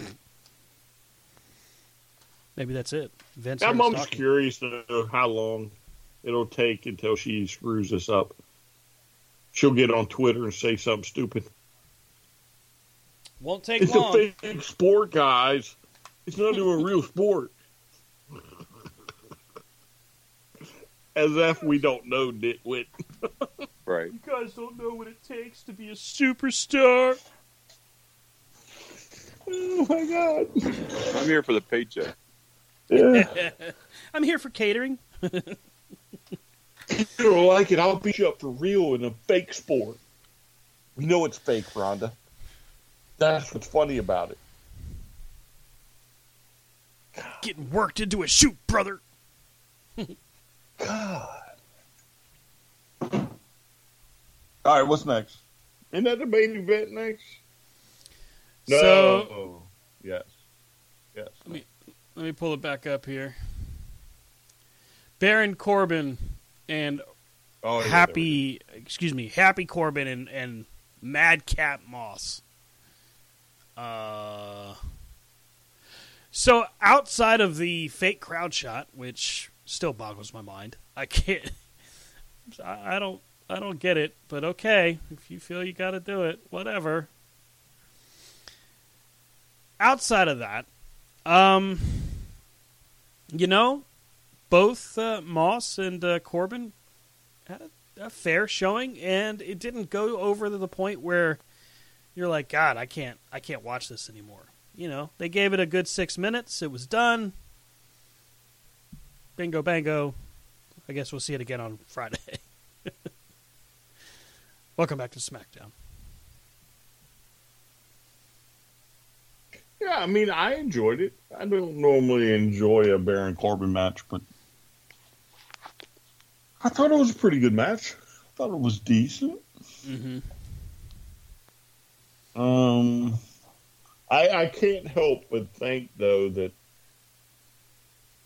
Maybe that's it. Vince I'm almost talking. curious to know how long it'll take until she screws us up. she'll get on Twitter and say something stupid. Won't take It's long. a fake sport, guys. It's not even a real <laughs> sport. As if we don't know, nitwit. <laughs> Right. You guys don't know what it takes to be a superstar. Oh my god. I'm here for the paycheck. Yeah. <laughs> I'm here for catering. you don't like it, I'll beat you up for real in a fake sport. We know it's fake, Ronda. That's what's funny about it. Getting worked into a shoot, brother. God. All right, what's next? Isn't that the main event next? No. So- yes. Yes. Let me let me pull it back up here. Baron Corbin and Oh, yeah, Happy, excuse me, Happy Corbin and and Madcap Moss. Uh, so outside of the fake crowd shot, which still boggles my mind, I can't. <laughs> I I don't. I don't get it, but okay. If you feel you got to do it, whatever. Outside of that, um, you know, both uh, Moss and uh, Corbin had a, a fair showing, and it didn't go over to the point where you're like, God, I can't, I can't watch this anymore. You know, they gave it a good six minutes. It was done. Bingo, bango. I guess we'll see it again on Friday. <laughs> Welcome back to SmackDown. Yeah, I mean, I enjoyed it. I don't normally enjoy a Baron Corbin match, but I thought it was a pretty good match. I thought it was decent. Mm-hmm. Um, I I can't help but think though that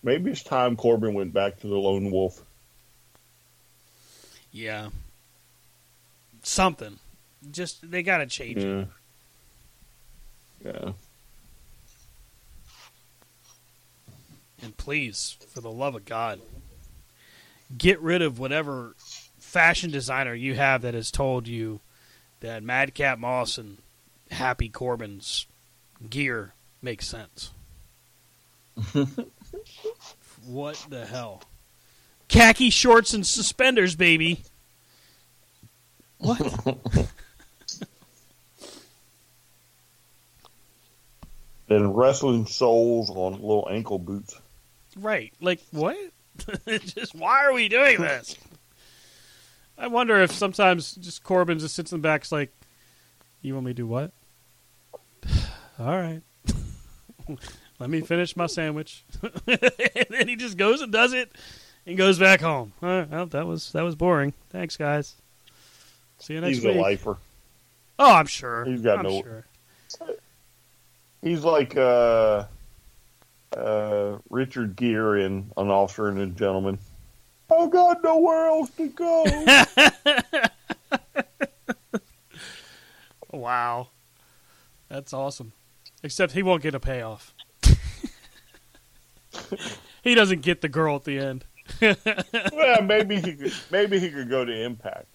maybe it's time Corbin went back to the lone wolf. Yeah. Something. Just they got to change it. Yeah. Yeah. And please, for the love of God, get rid of whatever fashion designer you have that has told you that Madcap Moss and Happy Corbin's gear makes sense. <laughs> what the hell? Khaki shorts and suspenders, baby. What? <laughs> Then wrestling souls on little ankle boots. Right. Like, what? <laughs> just why are we doing this? <laughs> I wonder if sometimes just Corbin just sits in the back, is like, you want me to do what? <sighs> All right. Let me finish my sandwich. and then he just goes and does it and goes back home. All right, well, that was that was boring. Thanks, guys. See you next He's week. a lifer. Oh, I'm sure. He's got I'm no- sure. He's like uh, uh, Richard Gere in An Officer and a Gentleman. I got nowhere else to go. <laughs> Wow. That's awesome. Except he won't get a payoff. <laughs> he doesn't get the girl at the end. well, maybe he could, maybe he could go to Impact.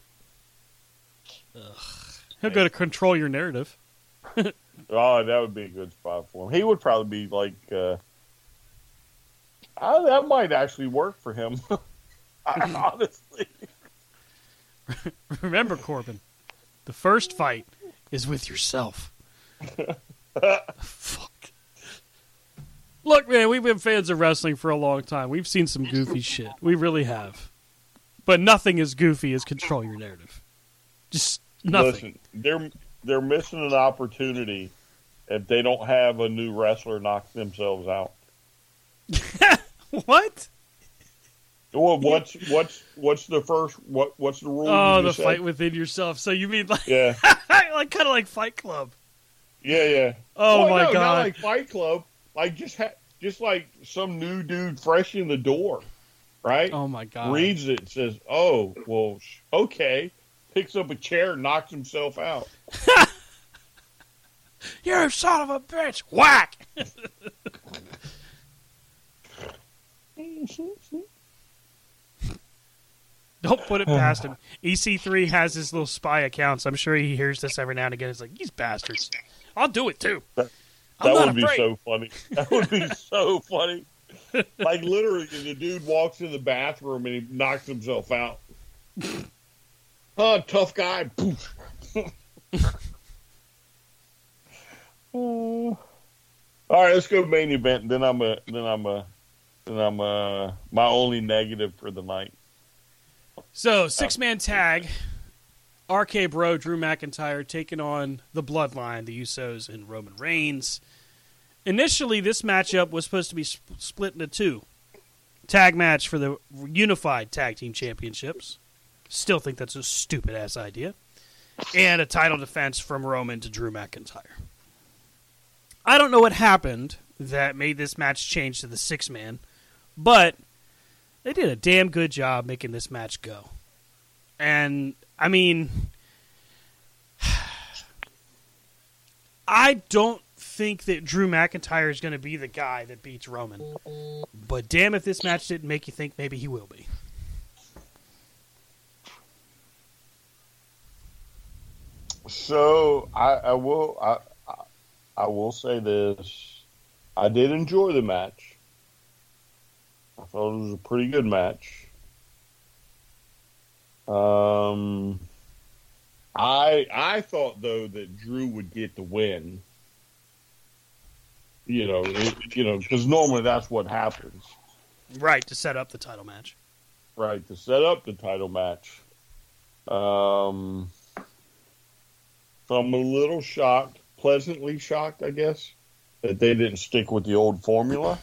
He'll go to control your narrative. <laughs> Oh, that would be a good spot for him. He would probably be like, uh, oh, that might actually work for him. <laughs> <laughs> Honestly, Remember, Corbin, the first fight is with yourself. Fuck. Look, man, we've been fans of wrestling for a long time. We've seen some goofy shit. We really have. But nothing as goofy as control your narrative. Just nothing. listen, they're they're missing an opportunity if they don't have a new wrestler knock themselves out. <laughs> what? Well, what's what's what's the first what what's the rule? Oh, the said? fight within yourself. So you mean like, Yeah, <laughs> like kind of like Fight Club? yeah, yeah. Oh Well, my no, god! Like Fight Club. Like just ha- just like some new dude fresh in the door, right? oh my god! Reads it, says, "Oh, well, sh- okay." Picks up a chair, and knocks himself out. <laughs> You're a son of a bitch! Whack! <laughs> Don't put it oh. past him. EC3 has his little spy accounts. I'm sure he hears this every now and again. He's like, these bastards. I'll do it too. I'm that not would be so funny. That would be <laughs> so funny. Like literally, the dude walks in the bathroom and he knocks himself out. Oh, tough guy. Poof. Oh. <laughs> All right, let's go main event. Then I'm a. Then I'm a. Then I'm a. My only negative for the night. So, six man tag. RK Bro, Drew McIntyre taking on the Bloodline, the Usos, and Roman Reigns. Initially, this matchup was supposed to be sp- split into two tag match for the unified tag team championships. Still think that's a stupid ass idea. And a title defense from Roman to Drew McIntyre. I don't know what happened that made this match change to the six man, but they did a damn good job making this match go. And I mean, I don't think that Drew McIntyre is going to be the guy that beats Roman. But damn if this match didn't make you think maybe he will be. So I, I will. I, I- will say this. I did enjoy the match. I thought it was a pretty good match. Um, I I thought though that Drew would get the win. You know, it, you know, because normally that's what happens, Right, to set up the title match. right? To set up the title match. Um, so I'm a little shocked, pleasantly shocked, I guess, that they didn't stick with the old formula.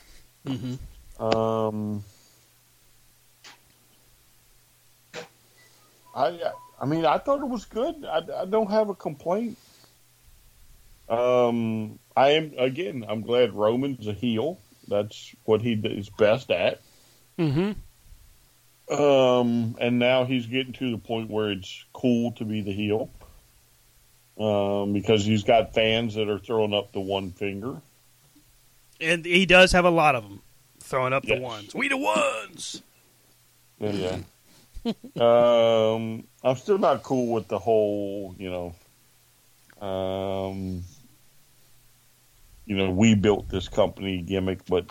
Mm-hmm. Um, I I mean I thought it was good. I, I don't have a complaint. Um, I am again. I'm glad Roman's a heel. That's what he is best at. Mm-hmm. Um, and now he's getting to the point where it's cool to be the heel. Um, because he's got fans that are throwing up the one finger. And he does have a lot of them throwing up Yes. the ones. We the ones. Yeah. <laughs> um, I'm still not cool with the whole, you know, um, you know, we built this company gimmick, but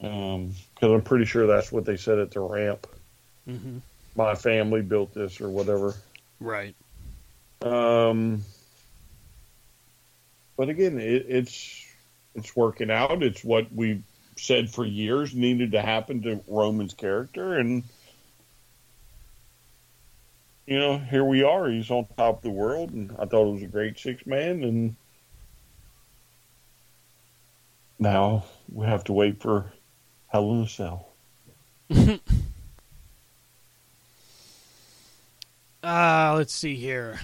um, because I'm pretty sure that's what they said at the ramp. Mm-hmm. My family built this or whatever. Right. Um, but again, it, it's it's working out. It's what we said for years needed to happen to Roman's character, and you know, here we are. He's on top of the world, and I thought it was a great six man. And now we have to wait for Hell in a Cell. <laughs> Uh, let's see here.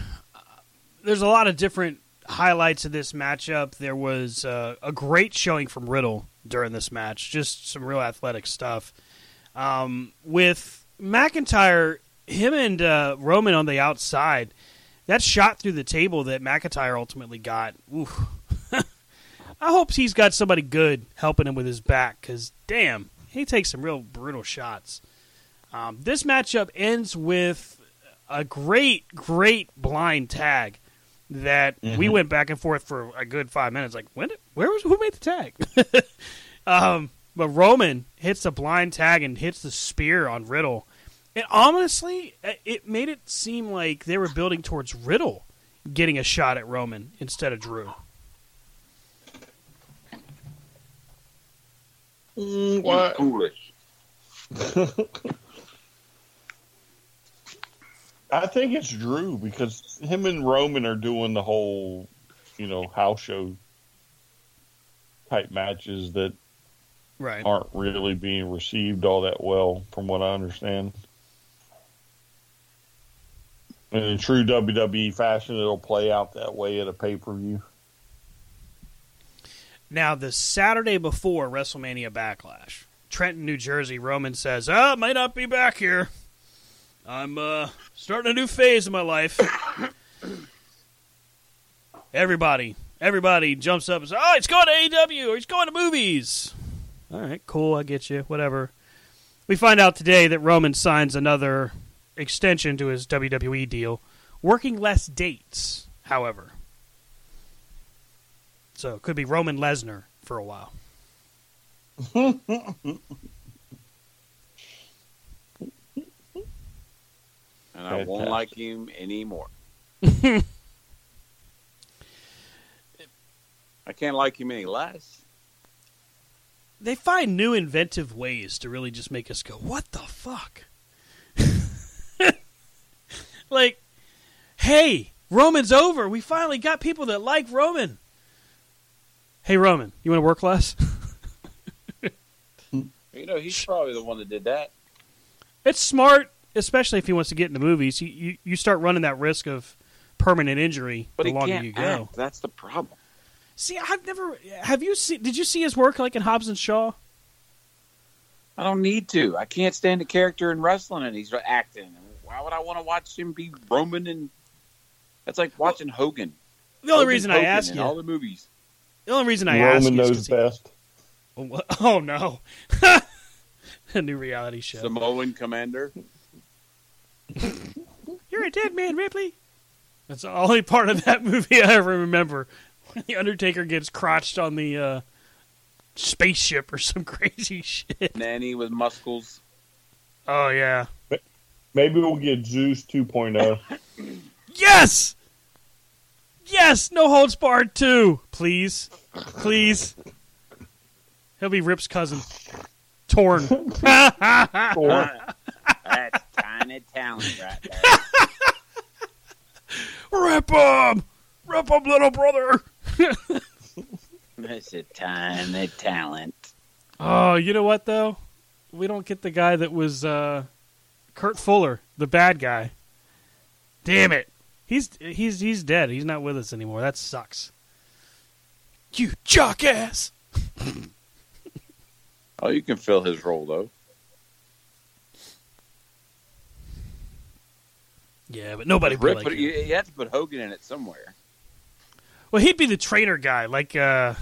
There's a lot of different highlights of this matchup. There was uh, a great showing from Riddle during this match, just some real athletic stuff. Um, with McIntyre, him and uh, Roman on the outside, that shot through the table that McIntyre ultimately got. Oof. <laughs> I hope he's got somebody good helping him with his back, because damn, he takes some real brutal shots. Um, this matchup ends with a great, great blind tag that we Mhm. went back and forth for a good five minutes. Like, when? Did, where was who made the tag? <laughs> um, but Roman hits a blind tag and hits the spear on Riddle. And honestly, it- it made it seem like they were building towards Riddle getting a shot at Roman instead of Drew. Mm, why- Foolish. <laughs> I think it's Drew because him and Roman are doing the whole, you know, house show type matches that Right. aren't really being received all that well, from what I understand. And in true WWE fashion, it'll play out that way at a pay per view. Now, the Saturday before WrestleMania Backlash, Trenton, New Jersey, Roman says, "Oh, might not be back here. I'm uh, starting a new phase in my life." everybody, everybody jumps up and says, "Oh, he's going to AEW or he's going to movies." All right, cool. I get you. Whatever. We find out today that Roman signs another extension to his WWE deal, working less dates, however. So it could be Roman Lesnar for a while. <laughs> And I won't like him anymore. <laughs> I can't like him any less. They find new inventive ways to really just make us go, "What the fuck?" <laughs> like, hey, Roman's over. We finally got people that like Roman. Hey, Roman, you want to work less? <laughs> You know, he's probably the one that did that. It's smart, especially if he wants to get into movies. You, you, you start running that risk of permanent injury But the longer can't you go. act. That's the problem. See, I've never. Have you seen? Did you see his work like in Hobbs and Shaw? I don't need to. I can't stand the character in wrestling, and he's acting. Why would I want to watch him be Roman? And that's like watching Hogan. The only Hogan's reason I ask in you, all the movies. the only reason I Roman ask you, knows is 'cause he- best. Oh, <laughs> what- oh no, <laughs> a new reality show. Samoan Commander. You're a dead man, Ripley. That's the only part of that <laughs> movie I ever remember. When the Undertaker gets crotched on the uh, spaceship or some <laughs> crazy shit. Nanny with muscles. Oh yeah. Maybe we'll get Zeus oh. 2.0. <laughs> Yes. Yes. No holds barred too. Please. Please. He'll be Rip's cousin. Torn. That's tiny talent right there. Rip him. Rip him, little brother. That's a tiny talent. Oh, you know what though? We don't get the guy that was uh, Kurt Fuller, the bad guy. Damn it. He's he's he's dead. He's not with us anymore. That sucks. You jackass. Oh, you can fill his role though. Yeah, but nobody would Rip, like but you, you have to put Hogan in it somewhere. Well, he'd be the trainer guy, like uh,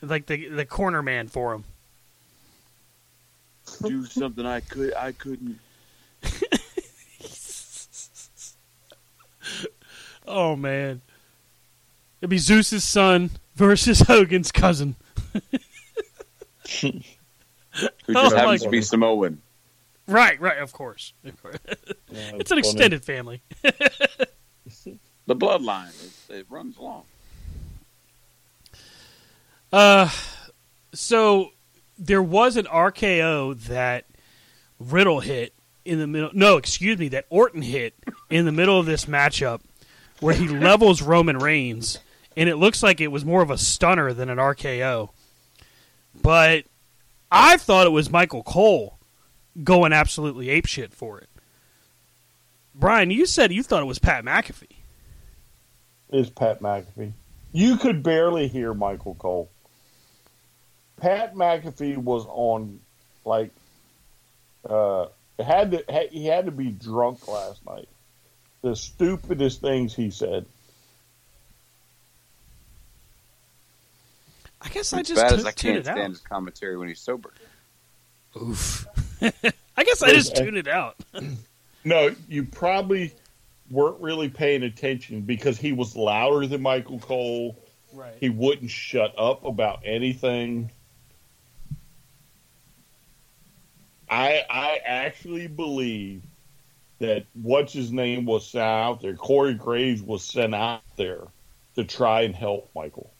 like the the corner man for him. <laughs> Do something I could I couldn't. <laughs> Oh man, it'd be Zeus's son versus <laughs> Hogan's cousin. Who Oh, just my happens to be God. Samoan. Right, right, of course. <laughs> Of course. it's an funny. extended family. <laughs> The bloodline it, it runs long. Uh, so there was an RKO that Riddle hit in the middle. No, excuse me, that Orton hit in the middle of this matchup where he <laughs> levels Roman Reigns, and it looks like it was more of a stunner than an RKO. But I thought it was Michael Cole going absolutely apeshit for it. Brian, you said you thought it was Pat McAfee. is Pat McAfee. You could barely hear Michael Cole. Pat McAfee was on like uh had to had, he had to be drunk last night. The stupidest things he said. I guess I just bad tu- as I can't it out. stand his commentary when he's sober. Oof. <laughs> I guess I just tuned it out. <laughs> <clears throat> No, you probably weren't really paying attention because he was louder than Michael Cole. Right. He wouldn't shut up about anything. I I actually believe that what's his name was sent out there. Corey Graves was sent out there to try and help Michael.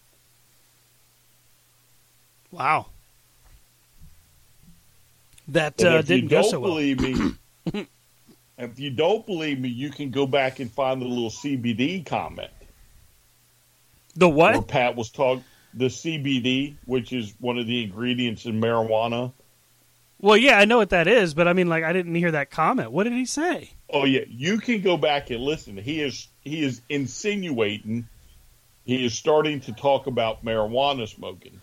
Wow. That uh, if you didn't go don't so well. believe me, <clears throat> if you don't believe me, you can go back and find the little CBD comment. The Where what? Pat was talking the CBD, which is one of the ingredients in marijuana. Well, yeah, I know what that is, but I mean, like, I didn't hear that comment. What did he say? Oh yeah, you can go back and listen. He is he is insinuating. He is starting to talk about marijuana smoking,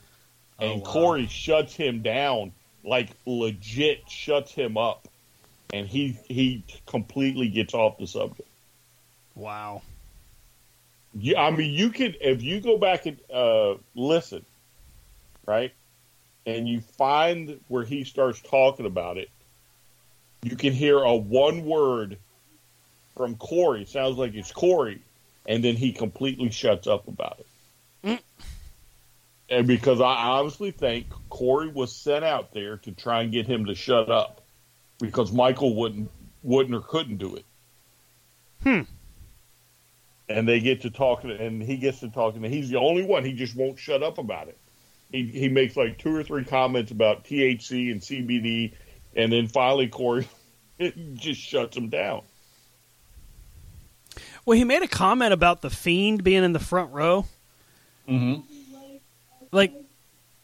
and Corey shuts him down, like legit shuts him up, and he he completely gets off the subject. Wow. Yeah, I mean, you can if you go back and uh, listen, right? and you find where he starts talking about it, you can hear a one word from Corey. It sounds like it's Corey, and then he completely shuts up about it. And because I honestly think Corey was sent out there to try and get him to shut up, because Michael wouldn't wouldn't or couldn't do it. Hmm. And they get to talking, and he gets to talking, and he's the only one. He just won't shut up about it. He he makes like two or three comments about THC and CBD, and then finally Corey <laughs> just shuts him down. Well, he made a comment about the fiend being in the front row. Mm-hmm. Like,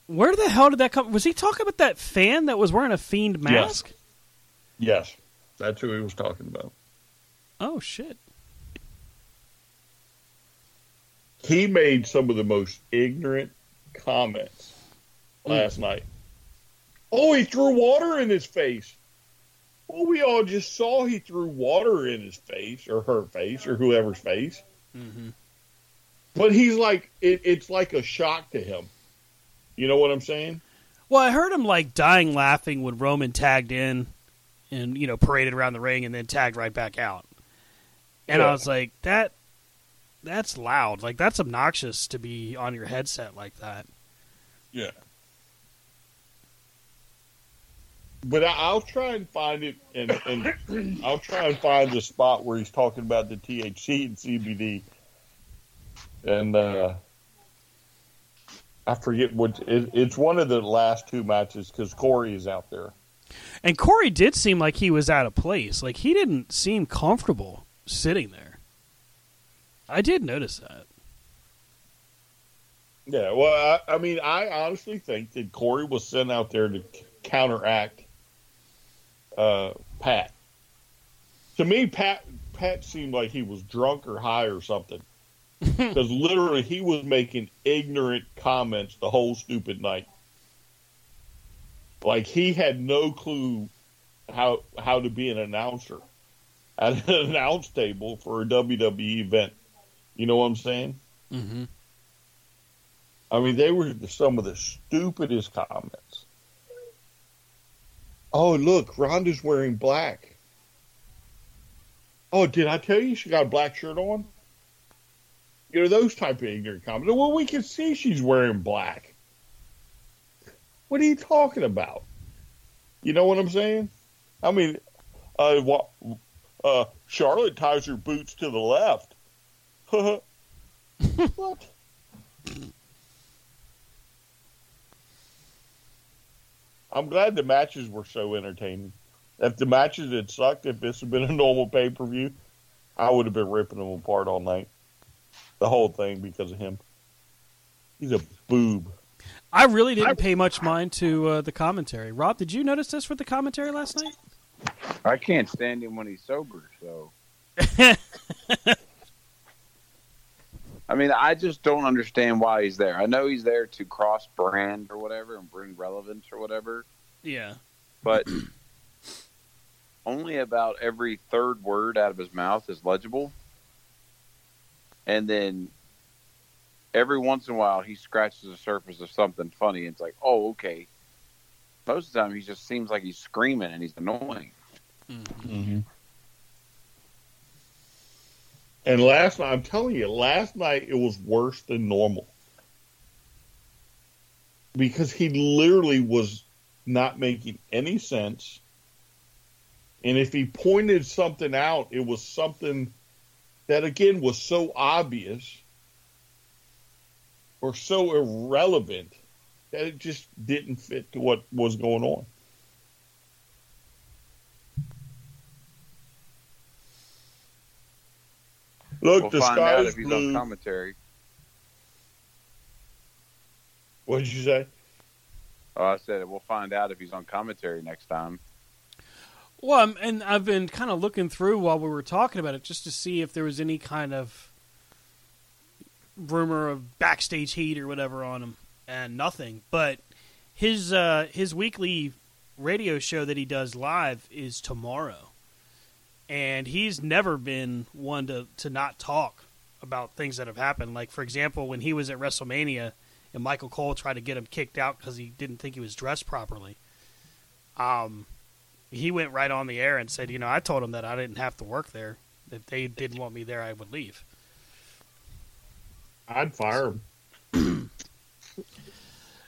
where the hell did that come? Was he talking about that fan that was wearing a fiend mask? Yes, that's who he was talking about. Oh shit! He made some of the most ignorant comments last night. Oh, he threw water in his face. Well, we all just saw he threw water in his face or her face or whoever's face. Mm-hmm. But he's like, it, it's like a shock to him. You know what I'm saying? Well, I heard him like dying laughing when Roman tagged in and you know paraded around the ring and then tagged right back out. And Yeah. I was like, that that's loud. Like that's obnoxious to be on your headset like that. Yeah. But I, I'll try and find it, and, and <coughs> I'll try and find the spot where he's talking about the THC and CBD. And uh, I forget what it, it's one of the last two matches because Corey is out there. And Corey did seem like he was out of place. Like he didn't seem comfortable sitting there. I did notice that. Yeah, well, I, I mean, I honestly think that Corey was sent out there to counteract uh, Pat. To me, Pat Pat seemed like he was drunk or high or something, <laughs> because literally he was making ignorant comments the whole stupid night. Like he had no clue how how to be an announcer at an <laughs> announce table for a WWE event. You know what I'm saying? Mm-hmm. I mean, they were some of the stupidest comments. Oh, look, Ronda's wearing black. Oh, did I tell you she got a black shirt on? You know, those type of ignorant comments. Well, we can see she's wearing black. What are you talking about? You know what I'm saying? I mean, uh, uh, Charlotte ties her boots to the left. <laughs> what? I'm glad the matches were so entertaining. If the matches had sucked, if this had been a normal pay per view, I would have been ripping them apart all night. The whole thing because of him. He's a boob. I really didn't pay much mind to uh, the commentary. Rob, did you notice this with the commentary last night? I can't stand him when he's sober. So, <laughs> I mean, I just don't understand why he's there. I know he's there to cross brand or whatever and bring relevance or whatever, Yeah. but <clears throat> only about every third word out of his mouth is legible. And then every once in a while, he scratches the surface of something funny. And it's like, oh, okay. Most of the time, he just seems like he's screaming and he's annoying. Mm-hmm. And last night, I'm telling you, last night it was worse than normal because he literally was not making any sense. And if he pointed something out, it was something that again was so obvious or so irrelevant that it just didn't fit to what was going on. Look, we'll the find sky out if he's blue. on commentary. What did you say? Oh, I said we'll find out if he's on commentary next time. Well, I'm- and I've been kind of looking through while we were talking about it just to see if there was any kind of rumor of backstage heat or whatever on him, and nothing. But his uh, his weekly radio show that he does live is tomorrow, and he's never been one to to not talk about things that have happened. Like for example, when he was at WrestleMania and Michael Cole tried to get him kicked out because he didn't think he was dressed properly. Um, he went right on the air and said, you know, I told him that I didn't have to work there. If they didn't want me there, I would leave. I'd fire him. <clears throat>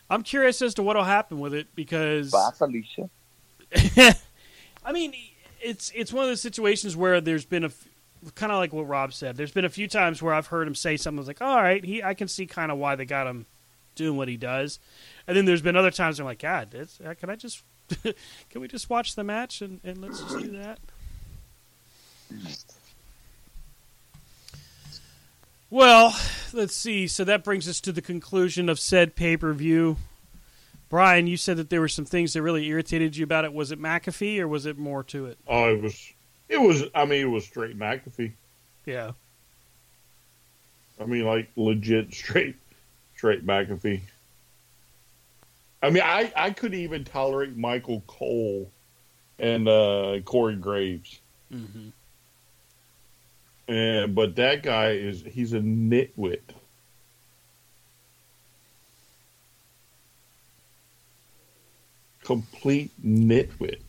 I'm curious as to what'll happen with it because Bye, Felicia. <laughs> I mean, it's it's one of those situations where there's been a kind of like what Rob said. There's been a few times where I've heard him say something like, "All right, he I can see kind of why they got him doing what he does," and then there's been other times where I'm like, "God, it's, uh, can I just <laughs> can we just watch the match and, and let's just do that?" Well, let's see. So that brings us to the conclusion of said pay per view. Brian, you said that there were some things that really irritated you about it. Was it McAfee or was it more to it? Oh, it was. It was. I mean, it was straight McAfee. Yeah. I mean, like legit straight, straight McAfee. I mean, I I could even tolerate Michael Cole and uh, Corey Graves. Mm-hmm. And but that guy is he's a nitwit. Complete nitwit.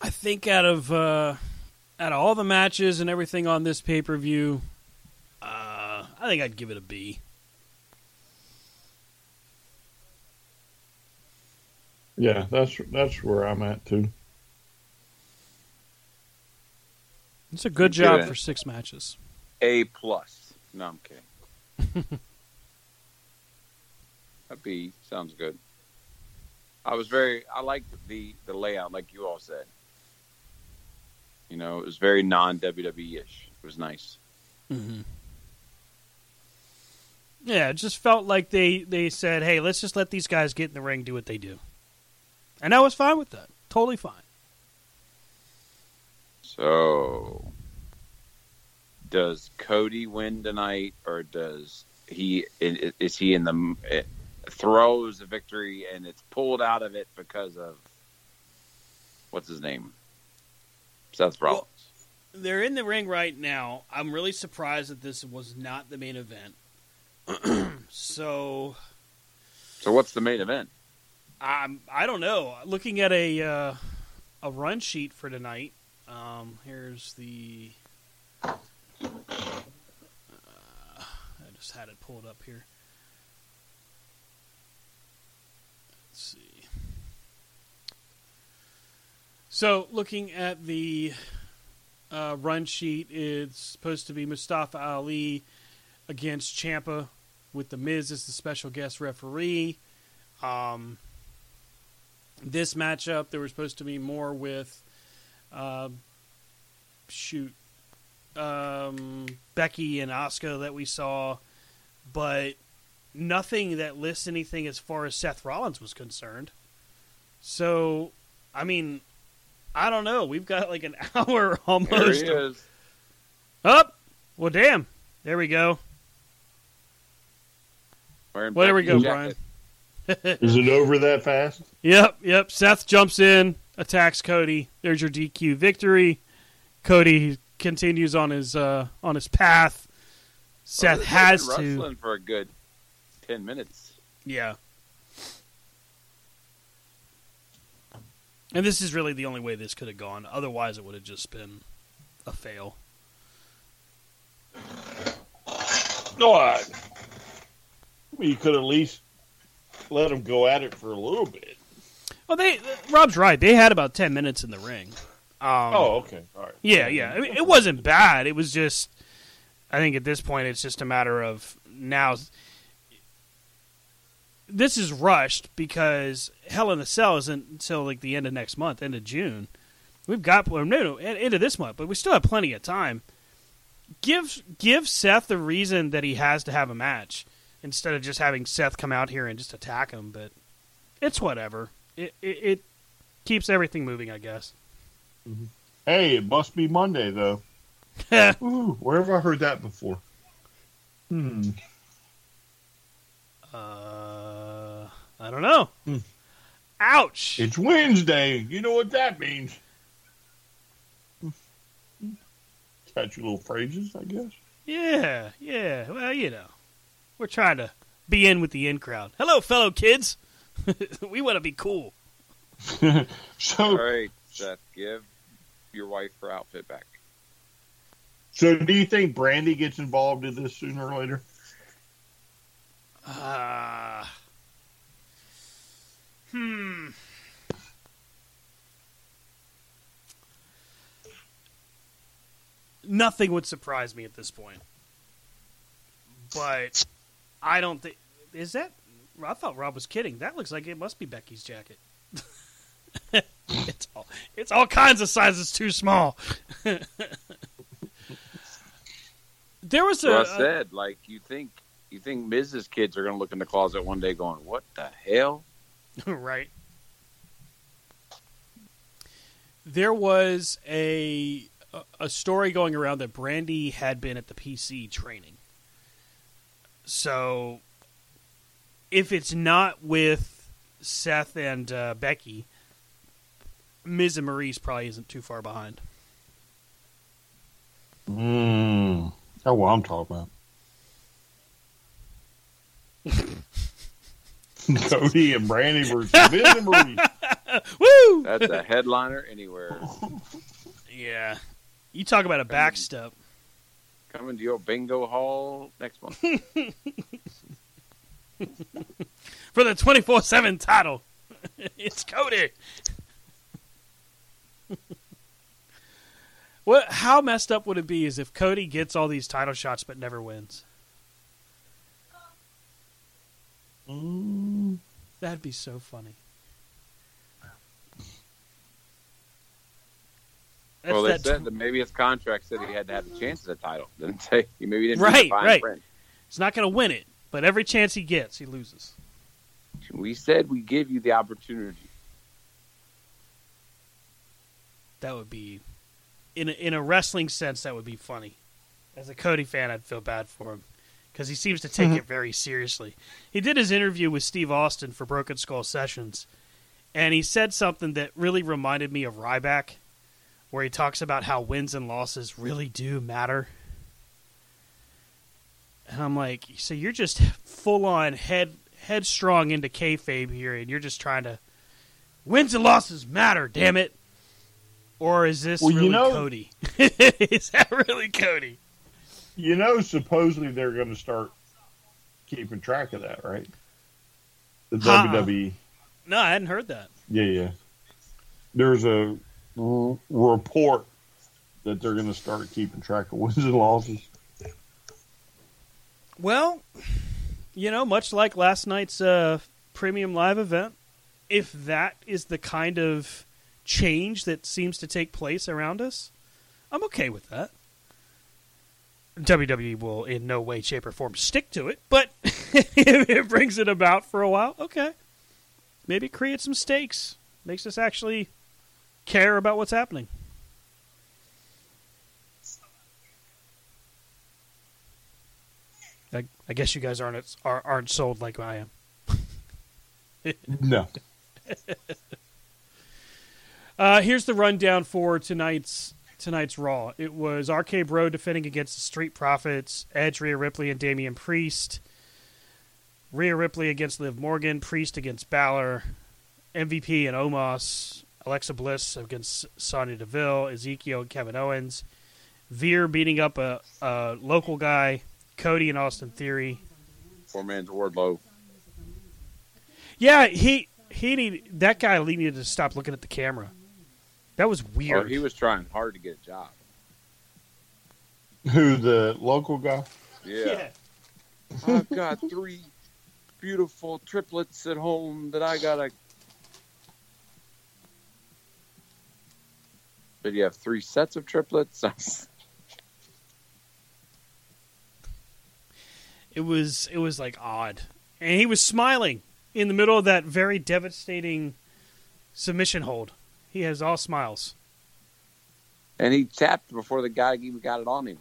I think out of uh, out of all the matches and everything on this pay per view, uh, I think I'd give it a B. Yeah, that's that's where I'm at too. It's a good job for six matches. A plus. No, I'm kidding. <laughs> A B sounds good. I was very. I liked the the layout, like you all said. You know, it was very non WWE ish. It was nice. Mm-hmm. Yeah, it just felt like they they said, "Hey, let's just let these guys get in the ring, do what they do," and I was fine with that. Totally fine. So, does Cody win tonight, or does he? Is he in the throws a victory and it's pulled out of it because of what's his name, Seth Rollins? They're in the ring right now. I'm really surprised that this was not the main event. <clears throat> so so what's the main event? I'm I don't know. Looking at a uh, a run sheet for tonight. Um, here's the. Uh, I just had it pulled up here. Let's see. So, looking at the uh, run sheet, it's supposed to be Mustafa Ali against Champa, with the Miz as the special guest referee. Um, this matchup, there was supposed to be more with, uh, shoot, um, Becky and Asuka that we saw, but nothing that lists anything as far as Seth Rollins was concerned. So, I mean, I don't know. We've got like an <laughs> hour almost. There he is. Up. well, damn. There we go. Where Well, there we go, Becky's Brian. Jacket. <laughs> Is it over that fast? Yep, yep. Seth jumps in, attacks Cody. There's your DQ victory. Cody continues on his uh, on his path. Seth They've has to. wrestling for a good ten minutes. Yeah. And this is really the only way this could have gone. Otherwise, it would have just been a fail. No, I, you could at least let them go at it for a little bit. Well, they Rob's right. They had about ten minutes in the ring. Um, oh, okay, all right. Yeah, yeah. I mean, it wasn't bad. It was just, I think at this point, it's just a matter of now. This is rushed because Hell in a Cell isn't until like the end of next month, end of June. We've got no, no, end of this month, but we still have plenty of time. Give give Seth the reason that he has to have a match instead of just having Seth come out here and just attack him. But it's whatever. It it, it keeps everything moving, I guess. Hey, it must be Monday though. <laughs> Ooh, where have I heard that before? Hmm. Uh, I don't know. Ouch! It's Wednesday. You know what that means. Catch your little phrases, I guess. Yeah, yeah. Well, you know, we're trying to be in with the in crowd. Hello, fellow kids. <laughs> we want to be cool. <laughs> so, All right, Seth, give your wife her outfit back. so do you think Brandi gets involved in this sooner or later? Uh, hmm. Nothing would surprise me at this point. But I don't think. Is that. I thought Rob was kidding. That looks like it must be Becky's jacket. <laughs> it's all it's all kinds of sizes too small. <laughs> there was a, I said, like, you think you think Mrs. Kids are going to look in the closet one day, going, "What the hell?" <laughs> right. There was a a story going around that Brandi had been at the PC training. So, if it's not with Seth and uh, Becky, Miz and Maryse probably isn't too far behind. Mm. Oh, well, I'm talking about. <laughs> Cody and Brandi versus Miz and Maryse. <laughs> Woo! That's a headliner anywhere. <laughs> Yeah. You talk about a backstep. Coming to your bingo hall next month. <laughs> For the 24 7 title, <laughs> it's Cody. <laughs> what? How messed up would it be is if Cody gets all these title shots but never wins? Mm. That'd be so funny. That's well, they that said that maybe his contract said he had to have a chance at the title. <laughs> Didn't say he maybe didn't Right, read the fine right. print. He's not going to win it, but every chance he gets, he loses. We said we give you the opportunity. That would be, in a, in a wrestling sense, that would be funny. As a Cody fan, I'd feel bad for him because he seems to take Mhm. it very seriously. He did his interview with Steve Austin for Broken Skull Sessions, and he said something that really reminded me of Ryback, where he talks about how wins and losses really do matter. And I'm like, so you're just full on head headstrong into kayfabe here, and you're just trying to wins and losses matter, damn it. Or is this Well, you really know- Cody? <laughs> is that really Cody? You know, supposedly they're going to start keeping track of that, right? The Huh. WWE. No, I hadn't heard that. Yeah, yeah. There's a r- report that they're going to start keeping track of <laughs> wins and losses. Well, you know, much like last night's uh, premium live event, if that is the kind of change that seems to take place around us, I'm okay with that. WWE will in no way, shape, or form stick to it, but <laughs> if it brings it about for a while, okay. Maybe create some stakes. Makes us actually care about what's happening. I, I guess you guys aren't are, aren't sold like I am. No. <laughs> Uh, here's the rundown for tonight's tonight's Raw. It was RK Bro defending against the Street Profits, Edge, Rhea Ripley, and Damian Priest. Rhea Ripley against Liv Morgan, Priest against Balor, MVP and Omos, Alexa Bliss against Sonya Deville, Ezekiel and Kevin Owens, Veer beating up a, a local guy, Cody and Austin Theory. Four man's Wardlow. Yeah, he he need that guy needed to stop looking at the camera. That was Oh, weird. he was trying hard to get a job. Who, the local guy? Yeah. I've got three beautiful triplets at home that I gotta. But you have three sets of triplets. <laughs> It was it was like odd, and he was smiling in the middle of that very devastating submission hold. He has all smiles. and he tapped before the guy even got it on him.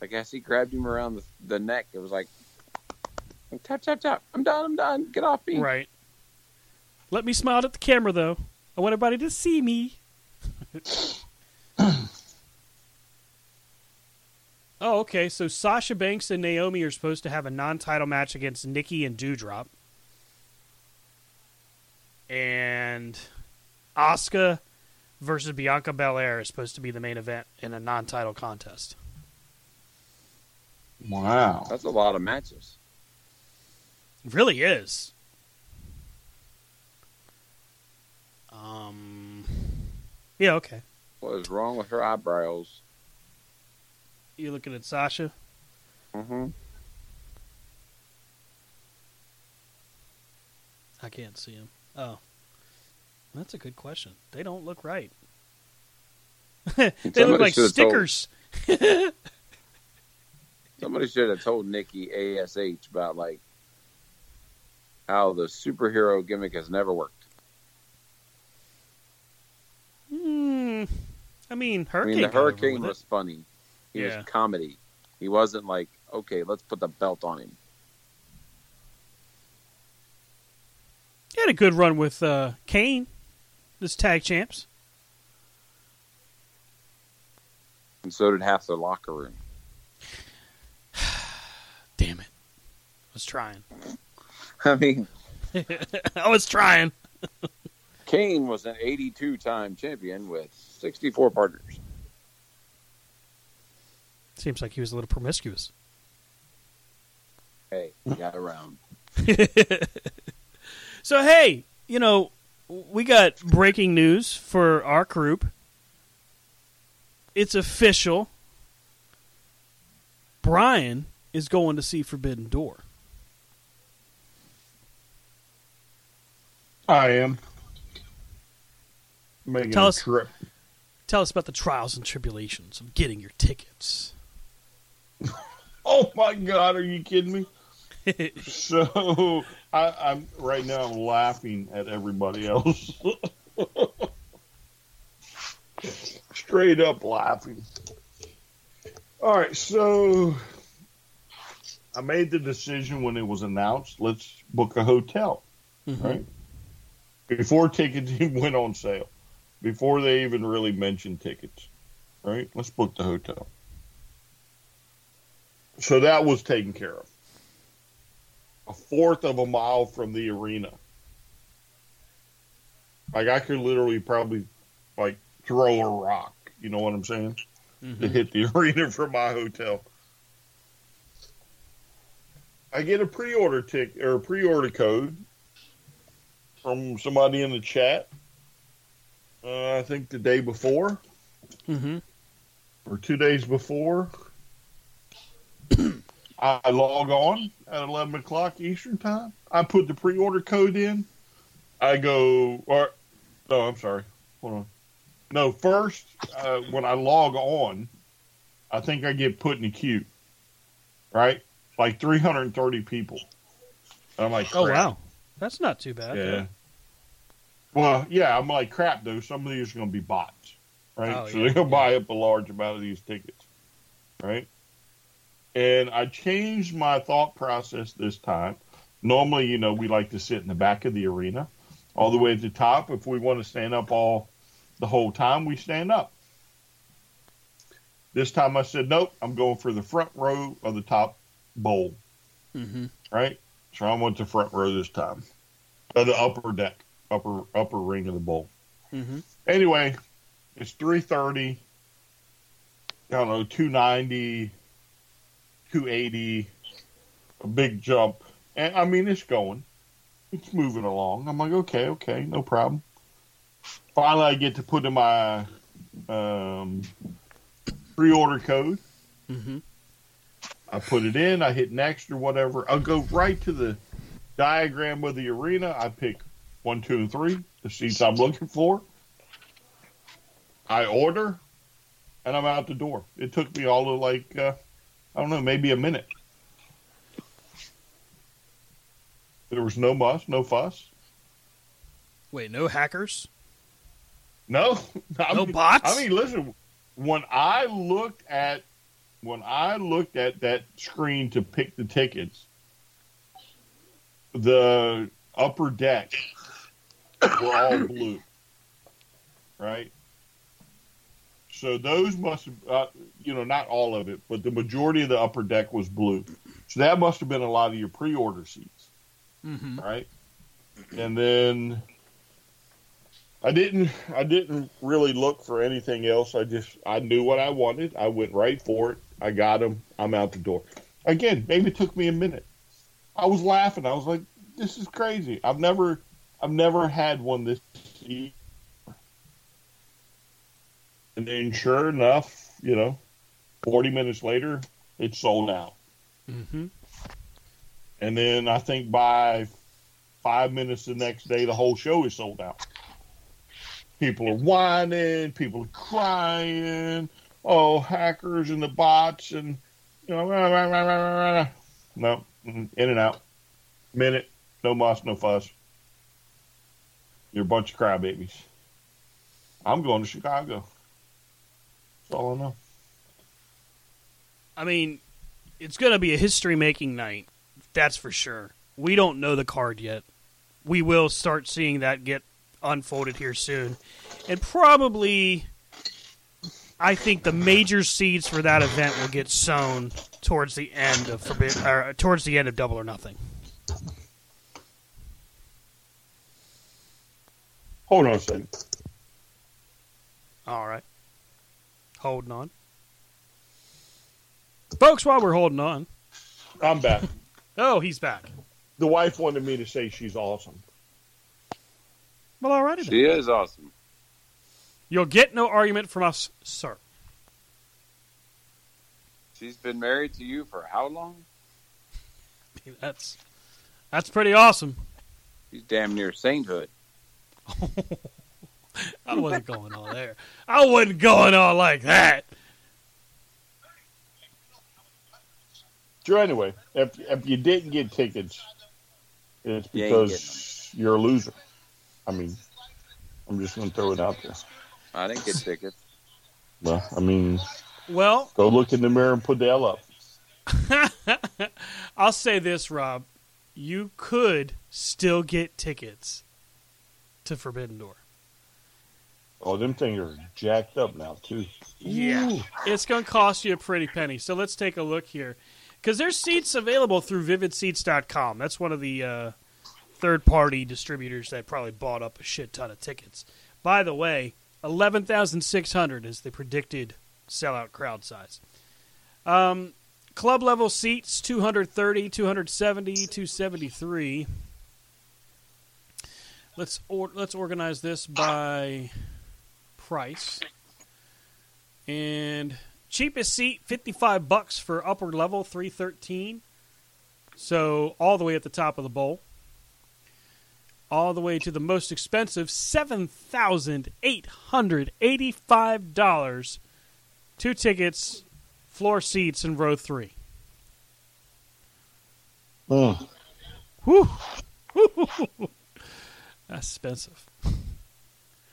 I guess he grabbed him around the, the neck. It was like, tap, tap, tap. I'm done. I'm done. Get off me. Right. Let me smile at the camera though. I want everybody to see me. <clears throat> Oh, okay. So Sasha Banks and Naomi are supposed to have a non-title match against Nikki and Doudrop, and Asuka versus Bianca Belair is supposed to be the main event in a non-title contest. Wow. That's a lot of matches. It really is. Um. Yeah. Okay. What is wrong with her eyebrows? You looking at Sasha? Mm-hmm. I can't see him. Oh, that's a good question. They don't look right. <laughs> they look like should've told- stickers. <laughs> Somebody should have told Nikki Ash about like how the superhero gimmick has never worked. Hmm. I mean, Hurricane. I mean, the hurricane was it. funny. He Yeah. was comedy. He wasn't like, okay, let's put the belt on him. He had a good run with uh, Kane, this tag champs. And so did half the locker room. <sighs> Damn it! I was trying. <laughs> I mean, <laughs> I was trying. <laughs> Kane was an 82 time champion with 64 partners. Seems like he was a little promiscuous. Hey, he got around. <laughs> So hey, you know, we got breaking news for our group. It's official. Brian is going to see Forbidden Door. I am making Tell us- trip. Tell us about the trials and tribulations of getting your tickets. <laughs> Oh my God! Are you kidding me? <laughs> so I, I'm right now. I'm laughing at everybody else. <laughs> Straight up laughing. All right, so I made the decision when it was announced. Let's book a hotel, mm-hmm. right? Before tickets went on sale, before they even really mentioned tickets, right? Let's book the hotel. So that was taken care of. A fourth of a mile from the arena. Like I could literally probably like throw a rock, you know what I'm saying? Mm-hmm. To hit the <laughs> arena from my hotel. I get a pre-order tick or a pre-order code from somebody in the chat. Uh, I think the day before Mm-hmm. or two days before. <clears throat> I log on at 11 o'clock Eastern time. I put the pre order code in. I go, or, no, I'm sorry. Hold on. No, first, uh, when I log on, I think I get put in the queue, right? Like 330 people. I'm like, Oh wow, that's not too bad. Yeah. Well, yeah, I'm like crap though. Some of these are going to be bots, right? Oh, so yeah, they're going to buy up a large amount of these tickets, right? And I changed my thought process this time. Normally, you know, we like to sit in the back of the arena, all the way at the top. If we want to stand up all the whole time, we stand up. This time I said, nope, I'm going for the front row of the top bowl, Mm-hmm. right? So I went to front row this time, uh, the upper deck, upper upper ring of the bowl. Mm-hmm. Anyway, it's three thirty. I don't know, 290, 280, a big jump. And I mean, it's going. It's moving along. I'm like, okay, okay, no problem. Finally, I get to put in my um, pre order code. Mm-hmm. I put it in, I hit next or whatever. I'll go right to the diagram of the arena. I pick one, two, and three, the seats I'm looking for. I order, and I'm out the door. It took me all of like, uh, I don't know, maybe a minute. There was no muss, no fuss. Wait, no hackers? No, <laughs> I No mean, bots? I mean, listen. When I looked at when I looked at that screen to pick the tickets, the upper deck <laughs> were all blue, right? So those must have, uh, you know, not all of it, but the majority of the upper deck was blue. So that must have been a lot of your pre-order seats, Mm-hmm. right? And then I didn't, I didn't really look for anything else. I just, I knew what I wanted. I went right for it. I got them. I'm out the door. Again, maybe it took me a minute. I was laughing. I was like, "This is crazy." I've never, I've never had one this. easy. And then, sure enough, you know, 40 minutes later, it's sold out. Mm-hmm. And then I think by five minutes the next day, the whole show is sold out. People are whining, people are crying. Oh, hackers and the bots, and you know, rah, rah, rah, no, in and out. Minute, no muss, no fuss. You're a bunch of crybabies. I'm going to Chicago. That's all I know. I mean, it's going to be a history making night. That's for sure. We don't know the card yet. We will start seeing that get unfolded here soon. And probably, I think the major seeds for that event will get sown towards the end of Forbid, or uh, towards the end of Double or Nothing. Hold on a second. All right. Holding on. Folks, while we're holding on. I'm back. Oh, he's back. The wife wanted me to say she's awesome. Well, all righty then. She is awesome. You'll get no argument from us, sir. She's been married to you for how long? That's that's pretty awesome. She's damn near sainthood. <laughs> I wasn't going all there. I wasn't going all like that. So anyway, if if you didn't get tickets, it's You ain't because you're a loser. I mean, I'm just going to throw it out there. I didn't get tickets. Well, I mean, Well, go look in the mirror and put the L up. <laughs> I'll say this, Rob. You could still get tickets to Forbidden Door. Oh, them things are jacked up now too. Yeah. It's going to cost you a pretty penny. So let's take a look here. Because there's seats available through vividseats.com. That's one of the uh, third party distributors that probably bought up a shit ton of tickets. By the way, 11,600 is the predicted sellout crowd size. Um, club level seats 230, 270, 273. Let's or, let's organize this by price. And cheapest seat 55 bucks for upward level 313. So all the way at the top of the bowl. All the way to the most expensive $7,885. Two tickets, floor seats in row 3. Mm. Whew. <laughs> That's expensive.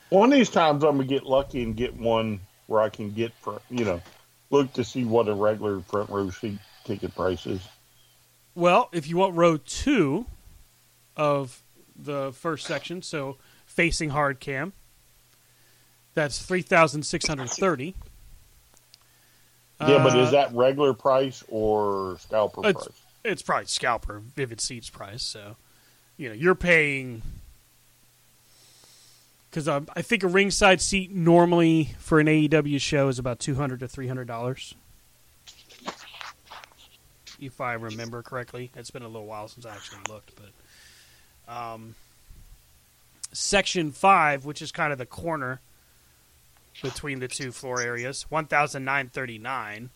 One of these times, I'm gonna get lucky and get one where I can get for you know, look to see what a regular front row seat ticket price is. Well, if you want row two of the first section, so facing hard cam, that's three thousand six hundred thirty. Yeah, but is uh, that regular price or scalper it's, price? it's probably scalper Vivid Seats price. So, you know, you're paying because um, I think a ringside seat normally for an AEW show is about two hundred to three hundred dollars, if I remember correctly. It's been a little while since I actually looked, but um, section five, which is kind of the corner between the two floor areas, one thousand nine thirty nine.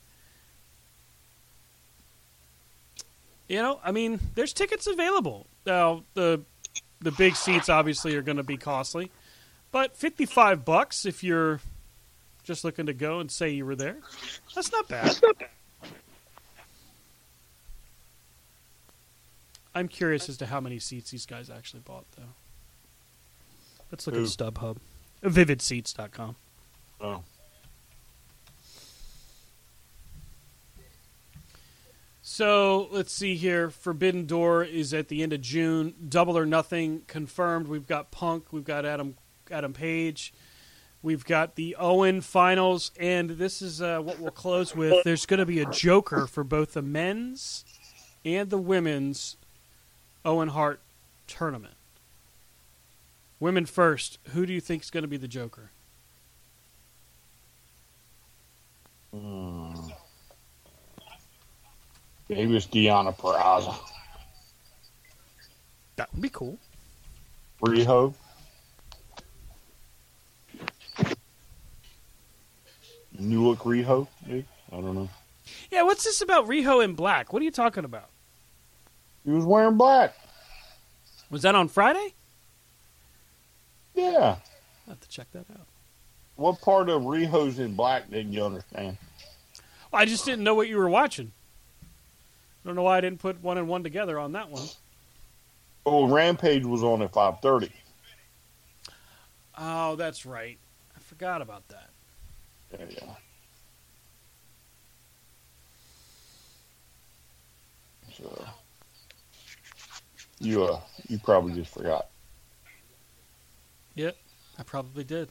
You know, I mean, there's tickets available. Now the the big seats obviously are going to be costly, but fifty five bucks if you're just looking to go and say you were there, that's not bad. Not bad. I'm curious as to how many seats these guys actually bought, though. Let's look Who? at StubHub, vividseats.com. Oh, So let's see here. Forbidden Door is at the end of June. Double or Nothing confirmed. We've got Punk. We've got Adam Adam Page. We've got the Owen finals, and this is uh, what we'll close with. There's going to be a joker for both the men's and the women's Owen Hart tournament. Women first. Who do you think is going to be the joker? Hmm. Maybe it's Deonna Purrazzo. That would be cool. Riho. New look Riho, maybe? I don't know. Yeah, what's this about Riho in black? What are you talking about? He was wearing black. Was that on Friday? Yeah. i have to check that out. What part of Riho's in black didn't you understand? Well, I just didn't know what you were watching. I don't know why I didn't put one and one together on that one. Oh, Rampage was on at five thirty. Oh, that's right. I forgot about that. Yeah, yeah. So you uh you probably just forgot. Yep, I probably did.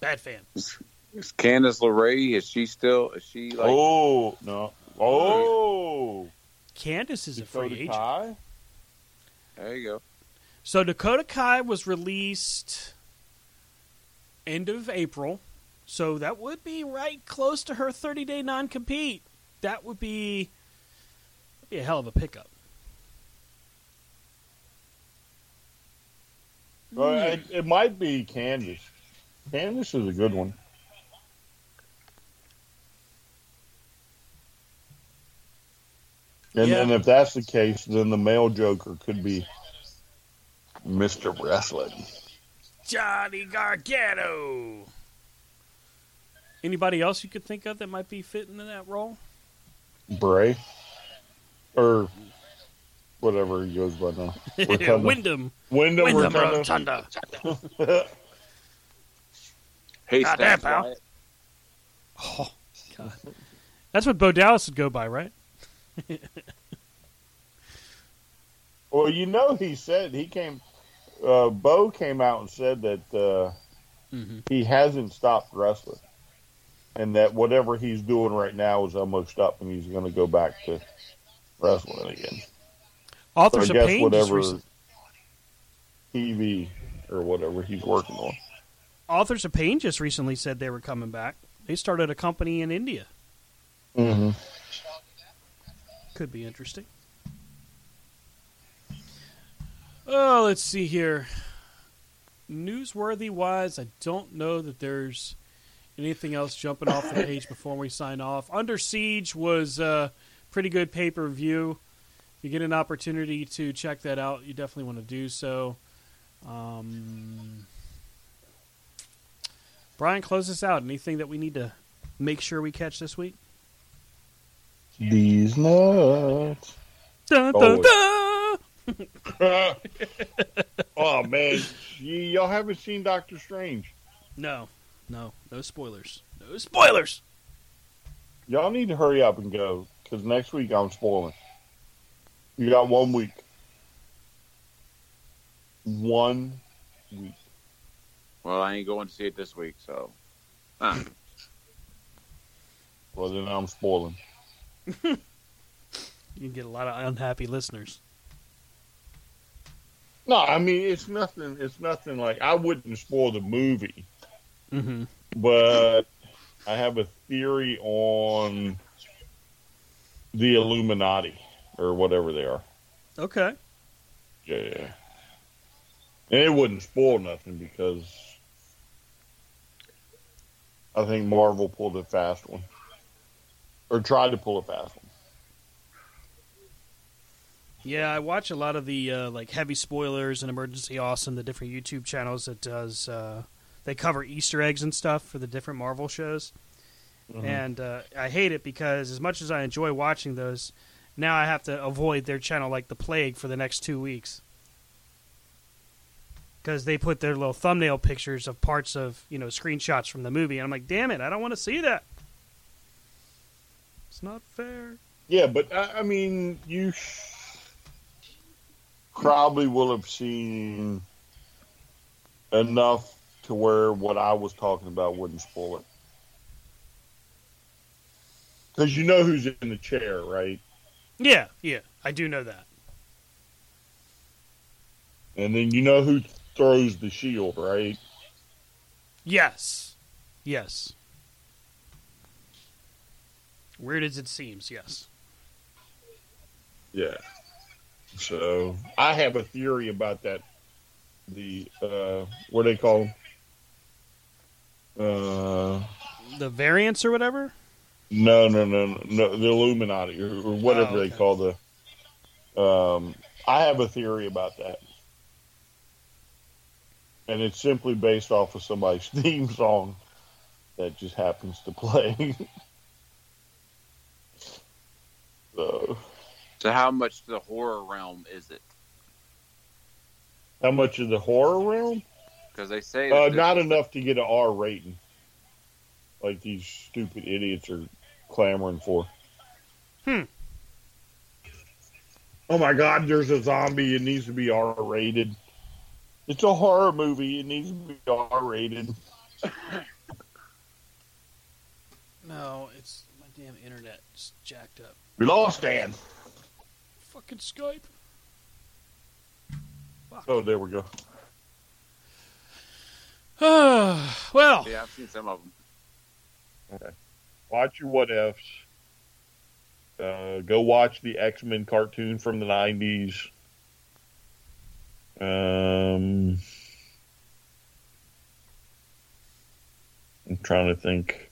Bad fan. Is, is Candice LeRae? Is she still? Is she like? oh no! Oh, Candice is a free agent. Kai? There you go. So Dakota Kai was released end of April, so that would be right close to her 30 day non compete. That would be, be a hell of a pickup. Well, it, it might be Candice. Candice is a good one. And, Yeah. and if that's the case, then the male Joker could be Mr. Wrestling. Johnny Gargano. Anybody else you could think of that might be fitting in that role? Bray. Or whatever he goes by now. <laughs> Rotunda. Windham. Windham, Windham Rotunda. Rotunda. <laughs> Hey, Goddamn, Stats pal. Wyatt. Oh, God. That's what Bo Dallas would go by, right? <laughs> Well, you know, he said he came. Uh, Bo came out and said that uh, Mm-hmm. he hasn't stopped wrestling, and that whatever he's doing right now is almost up, and he's going to go back to wrestling again. Authors so of I guess Pain just whatever TV or whatever he's working on. Authors of Pain just recently said they were coming back. They started a company in India. Mm-hmm. Could be interesting. Oh, let's see here. Newsworthy wise, I don't know that there's anything else jumping off the page before we sign off. Under Siege was a pretty good pay per view. If you get an opportunity to check that out, you definitely want to do so. Um, Brian, close us out. Anything that we need to make sure we catch this week? These nuts. Dun, dun, dun! <laughs> oh man, Y- y'all haven't seen Doctor Strange. No, no, no spoilers. No spoilers. Y'all need to hurry up and go because next week I'm spoiling. You got one week. One week. Well, I ain't going to see it this week, so. Huh. <laughs> Well, then I'm spoiling. <laughs> You can get a lot of unhappy listeners. No, I mean it's nothing. It's nothing like I wouldn't spoil the movie, Mm-hmm. but I have a theory on the Illuminati or whatever they are. Okay. Yeah, yeah. And it wouldn't spoil nothing because I think Marvel pulled a fast one. Or tried to pull a fast one. Yeah, I watch a lot of the uh, like heavy spoilers and emergency awesome, the different YouTube channels that does. Uh, they cover Easter eggs and stuff for the different Marvel shows, Mhm. and uh, I hate it because as much as I enjoy watching those, now I have to avoid their channel like the plague for the next two weeks because they put their little thumbnail pictures of parts of you know screenshots from the movie, and I'm like, damn it, I don't want to see that. It's not fair. Yeah, but I, I mean, you sh- probably will have seen enough to where what I was talking about wouldn't spoil it. Because you know who's in the chair, right? Yeah, yeah, I do know that. And then you know who throws the shield, right? Yes, yes. Weird as it seems, yes. Yeah. So I have a theory about that. The uh, what do they call? 'em? Uh, The variants or whatever. no, no, no, no, no, the Illuminati or, or whatever Oh, they call the. Um, I have a theory about that, and it's simply based off of somebody's <laughs> theme song that just happens to play. <laughs> so, So how much the horror realm is it? how much of the horror realm? Because they say Uh, not enough to get an R rating, like these stupid idiots are clamoring for. Hmm. Oh my God! There's a zombie. It needs to be R rated. It's a horror movie. It needs to be R rated. <laughs> No, it's my damn internet just jacked up. We lost Dan. Fucking Skype. Oh, there we go. <sighs> well, yeah, I've seen some of them. Okay. Watch your what ifs. Uh, go watch the X Men cartoon from the nineties. Um, I'm trying to think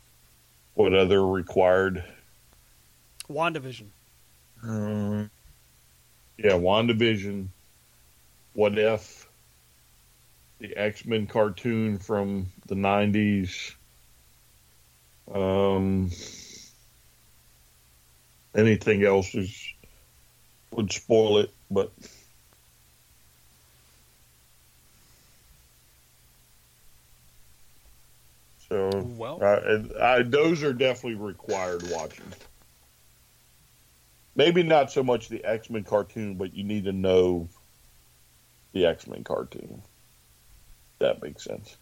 what other required. WandaVision. Um, yeah, WandaVision. What if the X Men cartoon from the nineties? Um, anything else is would spoil it, but so Well. I, I, those are definitely required watching. Maybe not so much the X Men cartoon, but you need to know the X Men cartoon. That makes sense.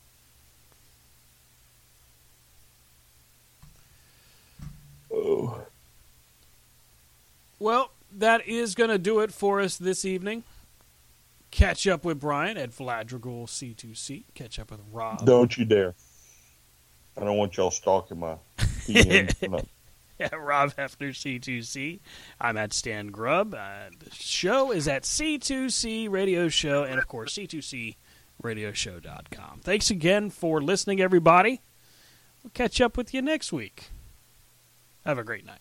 Oh. Well, that is going to do it for us this evening. Catch up with Brian at Vladrigul C2C. Catch up with Rob. Don't you dare. I don't want y'all stalking my DM. At <laughs> Rob Hefner C2C. I'm at Stan Grubb. Uh, the show is at C2C Radio Show and, of course, C2C RadioShow.com. Thanks again for listening, everybody. We'll catch up with you next week. Have a great night.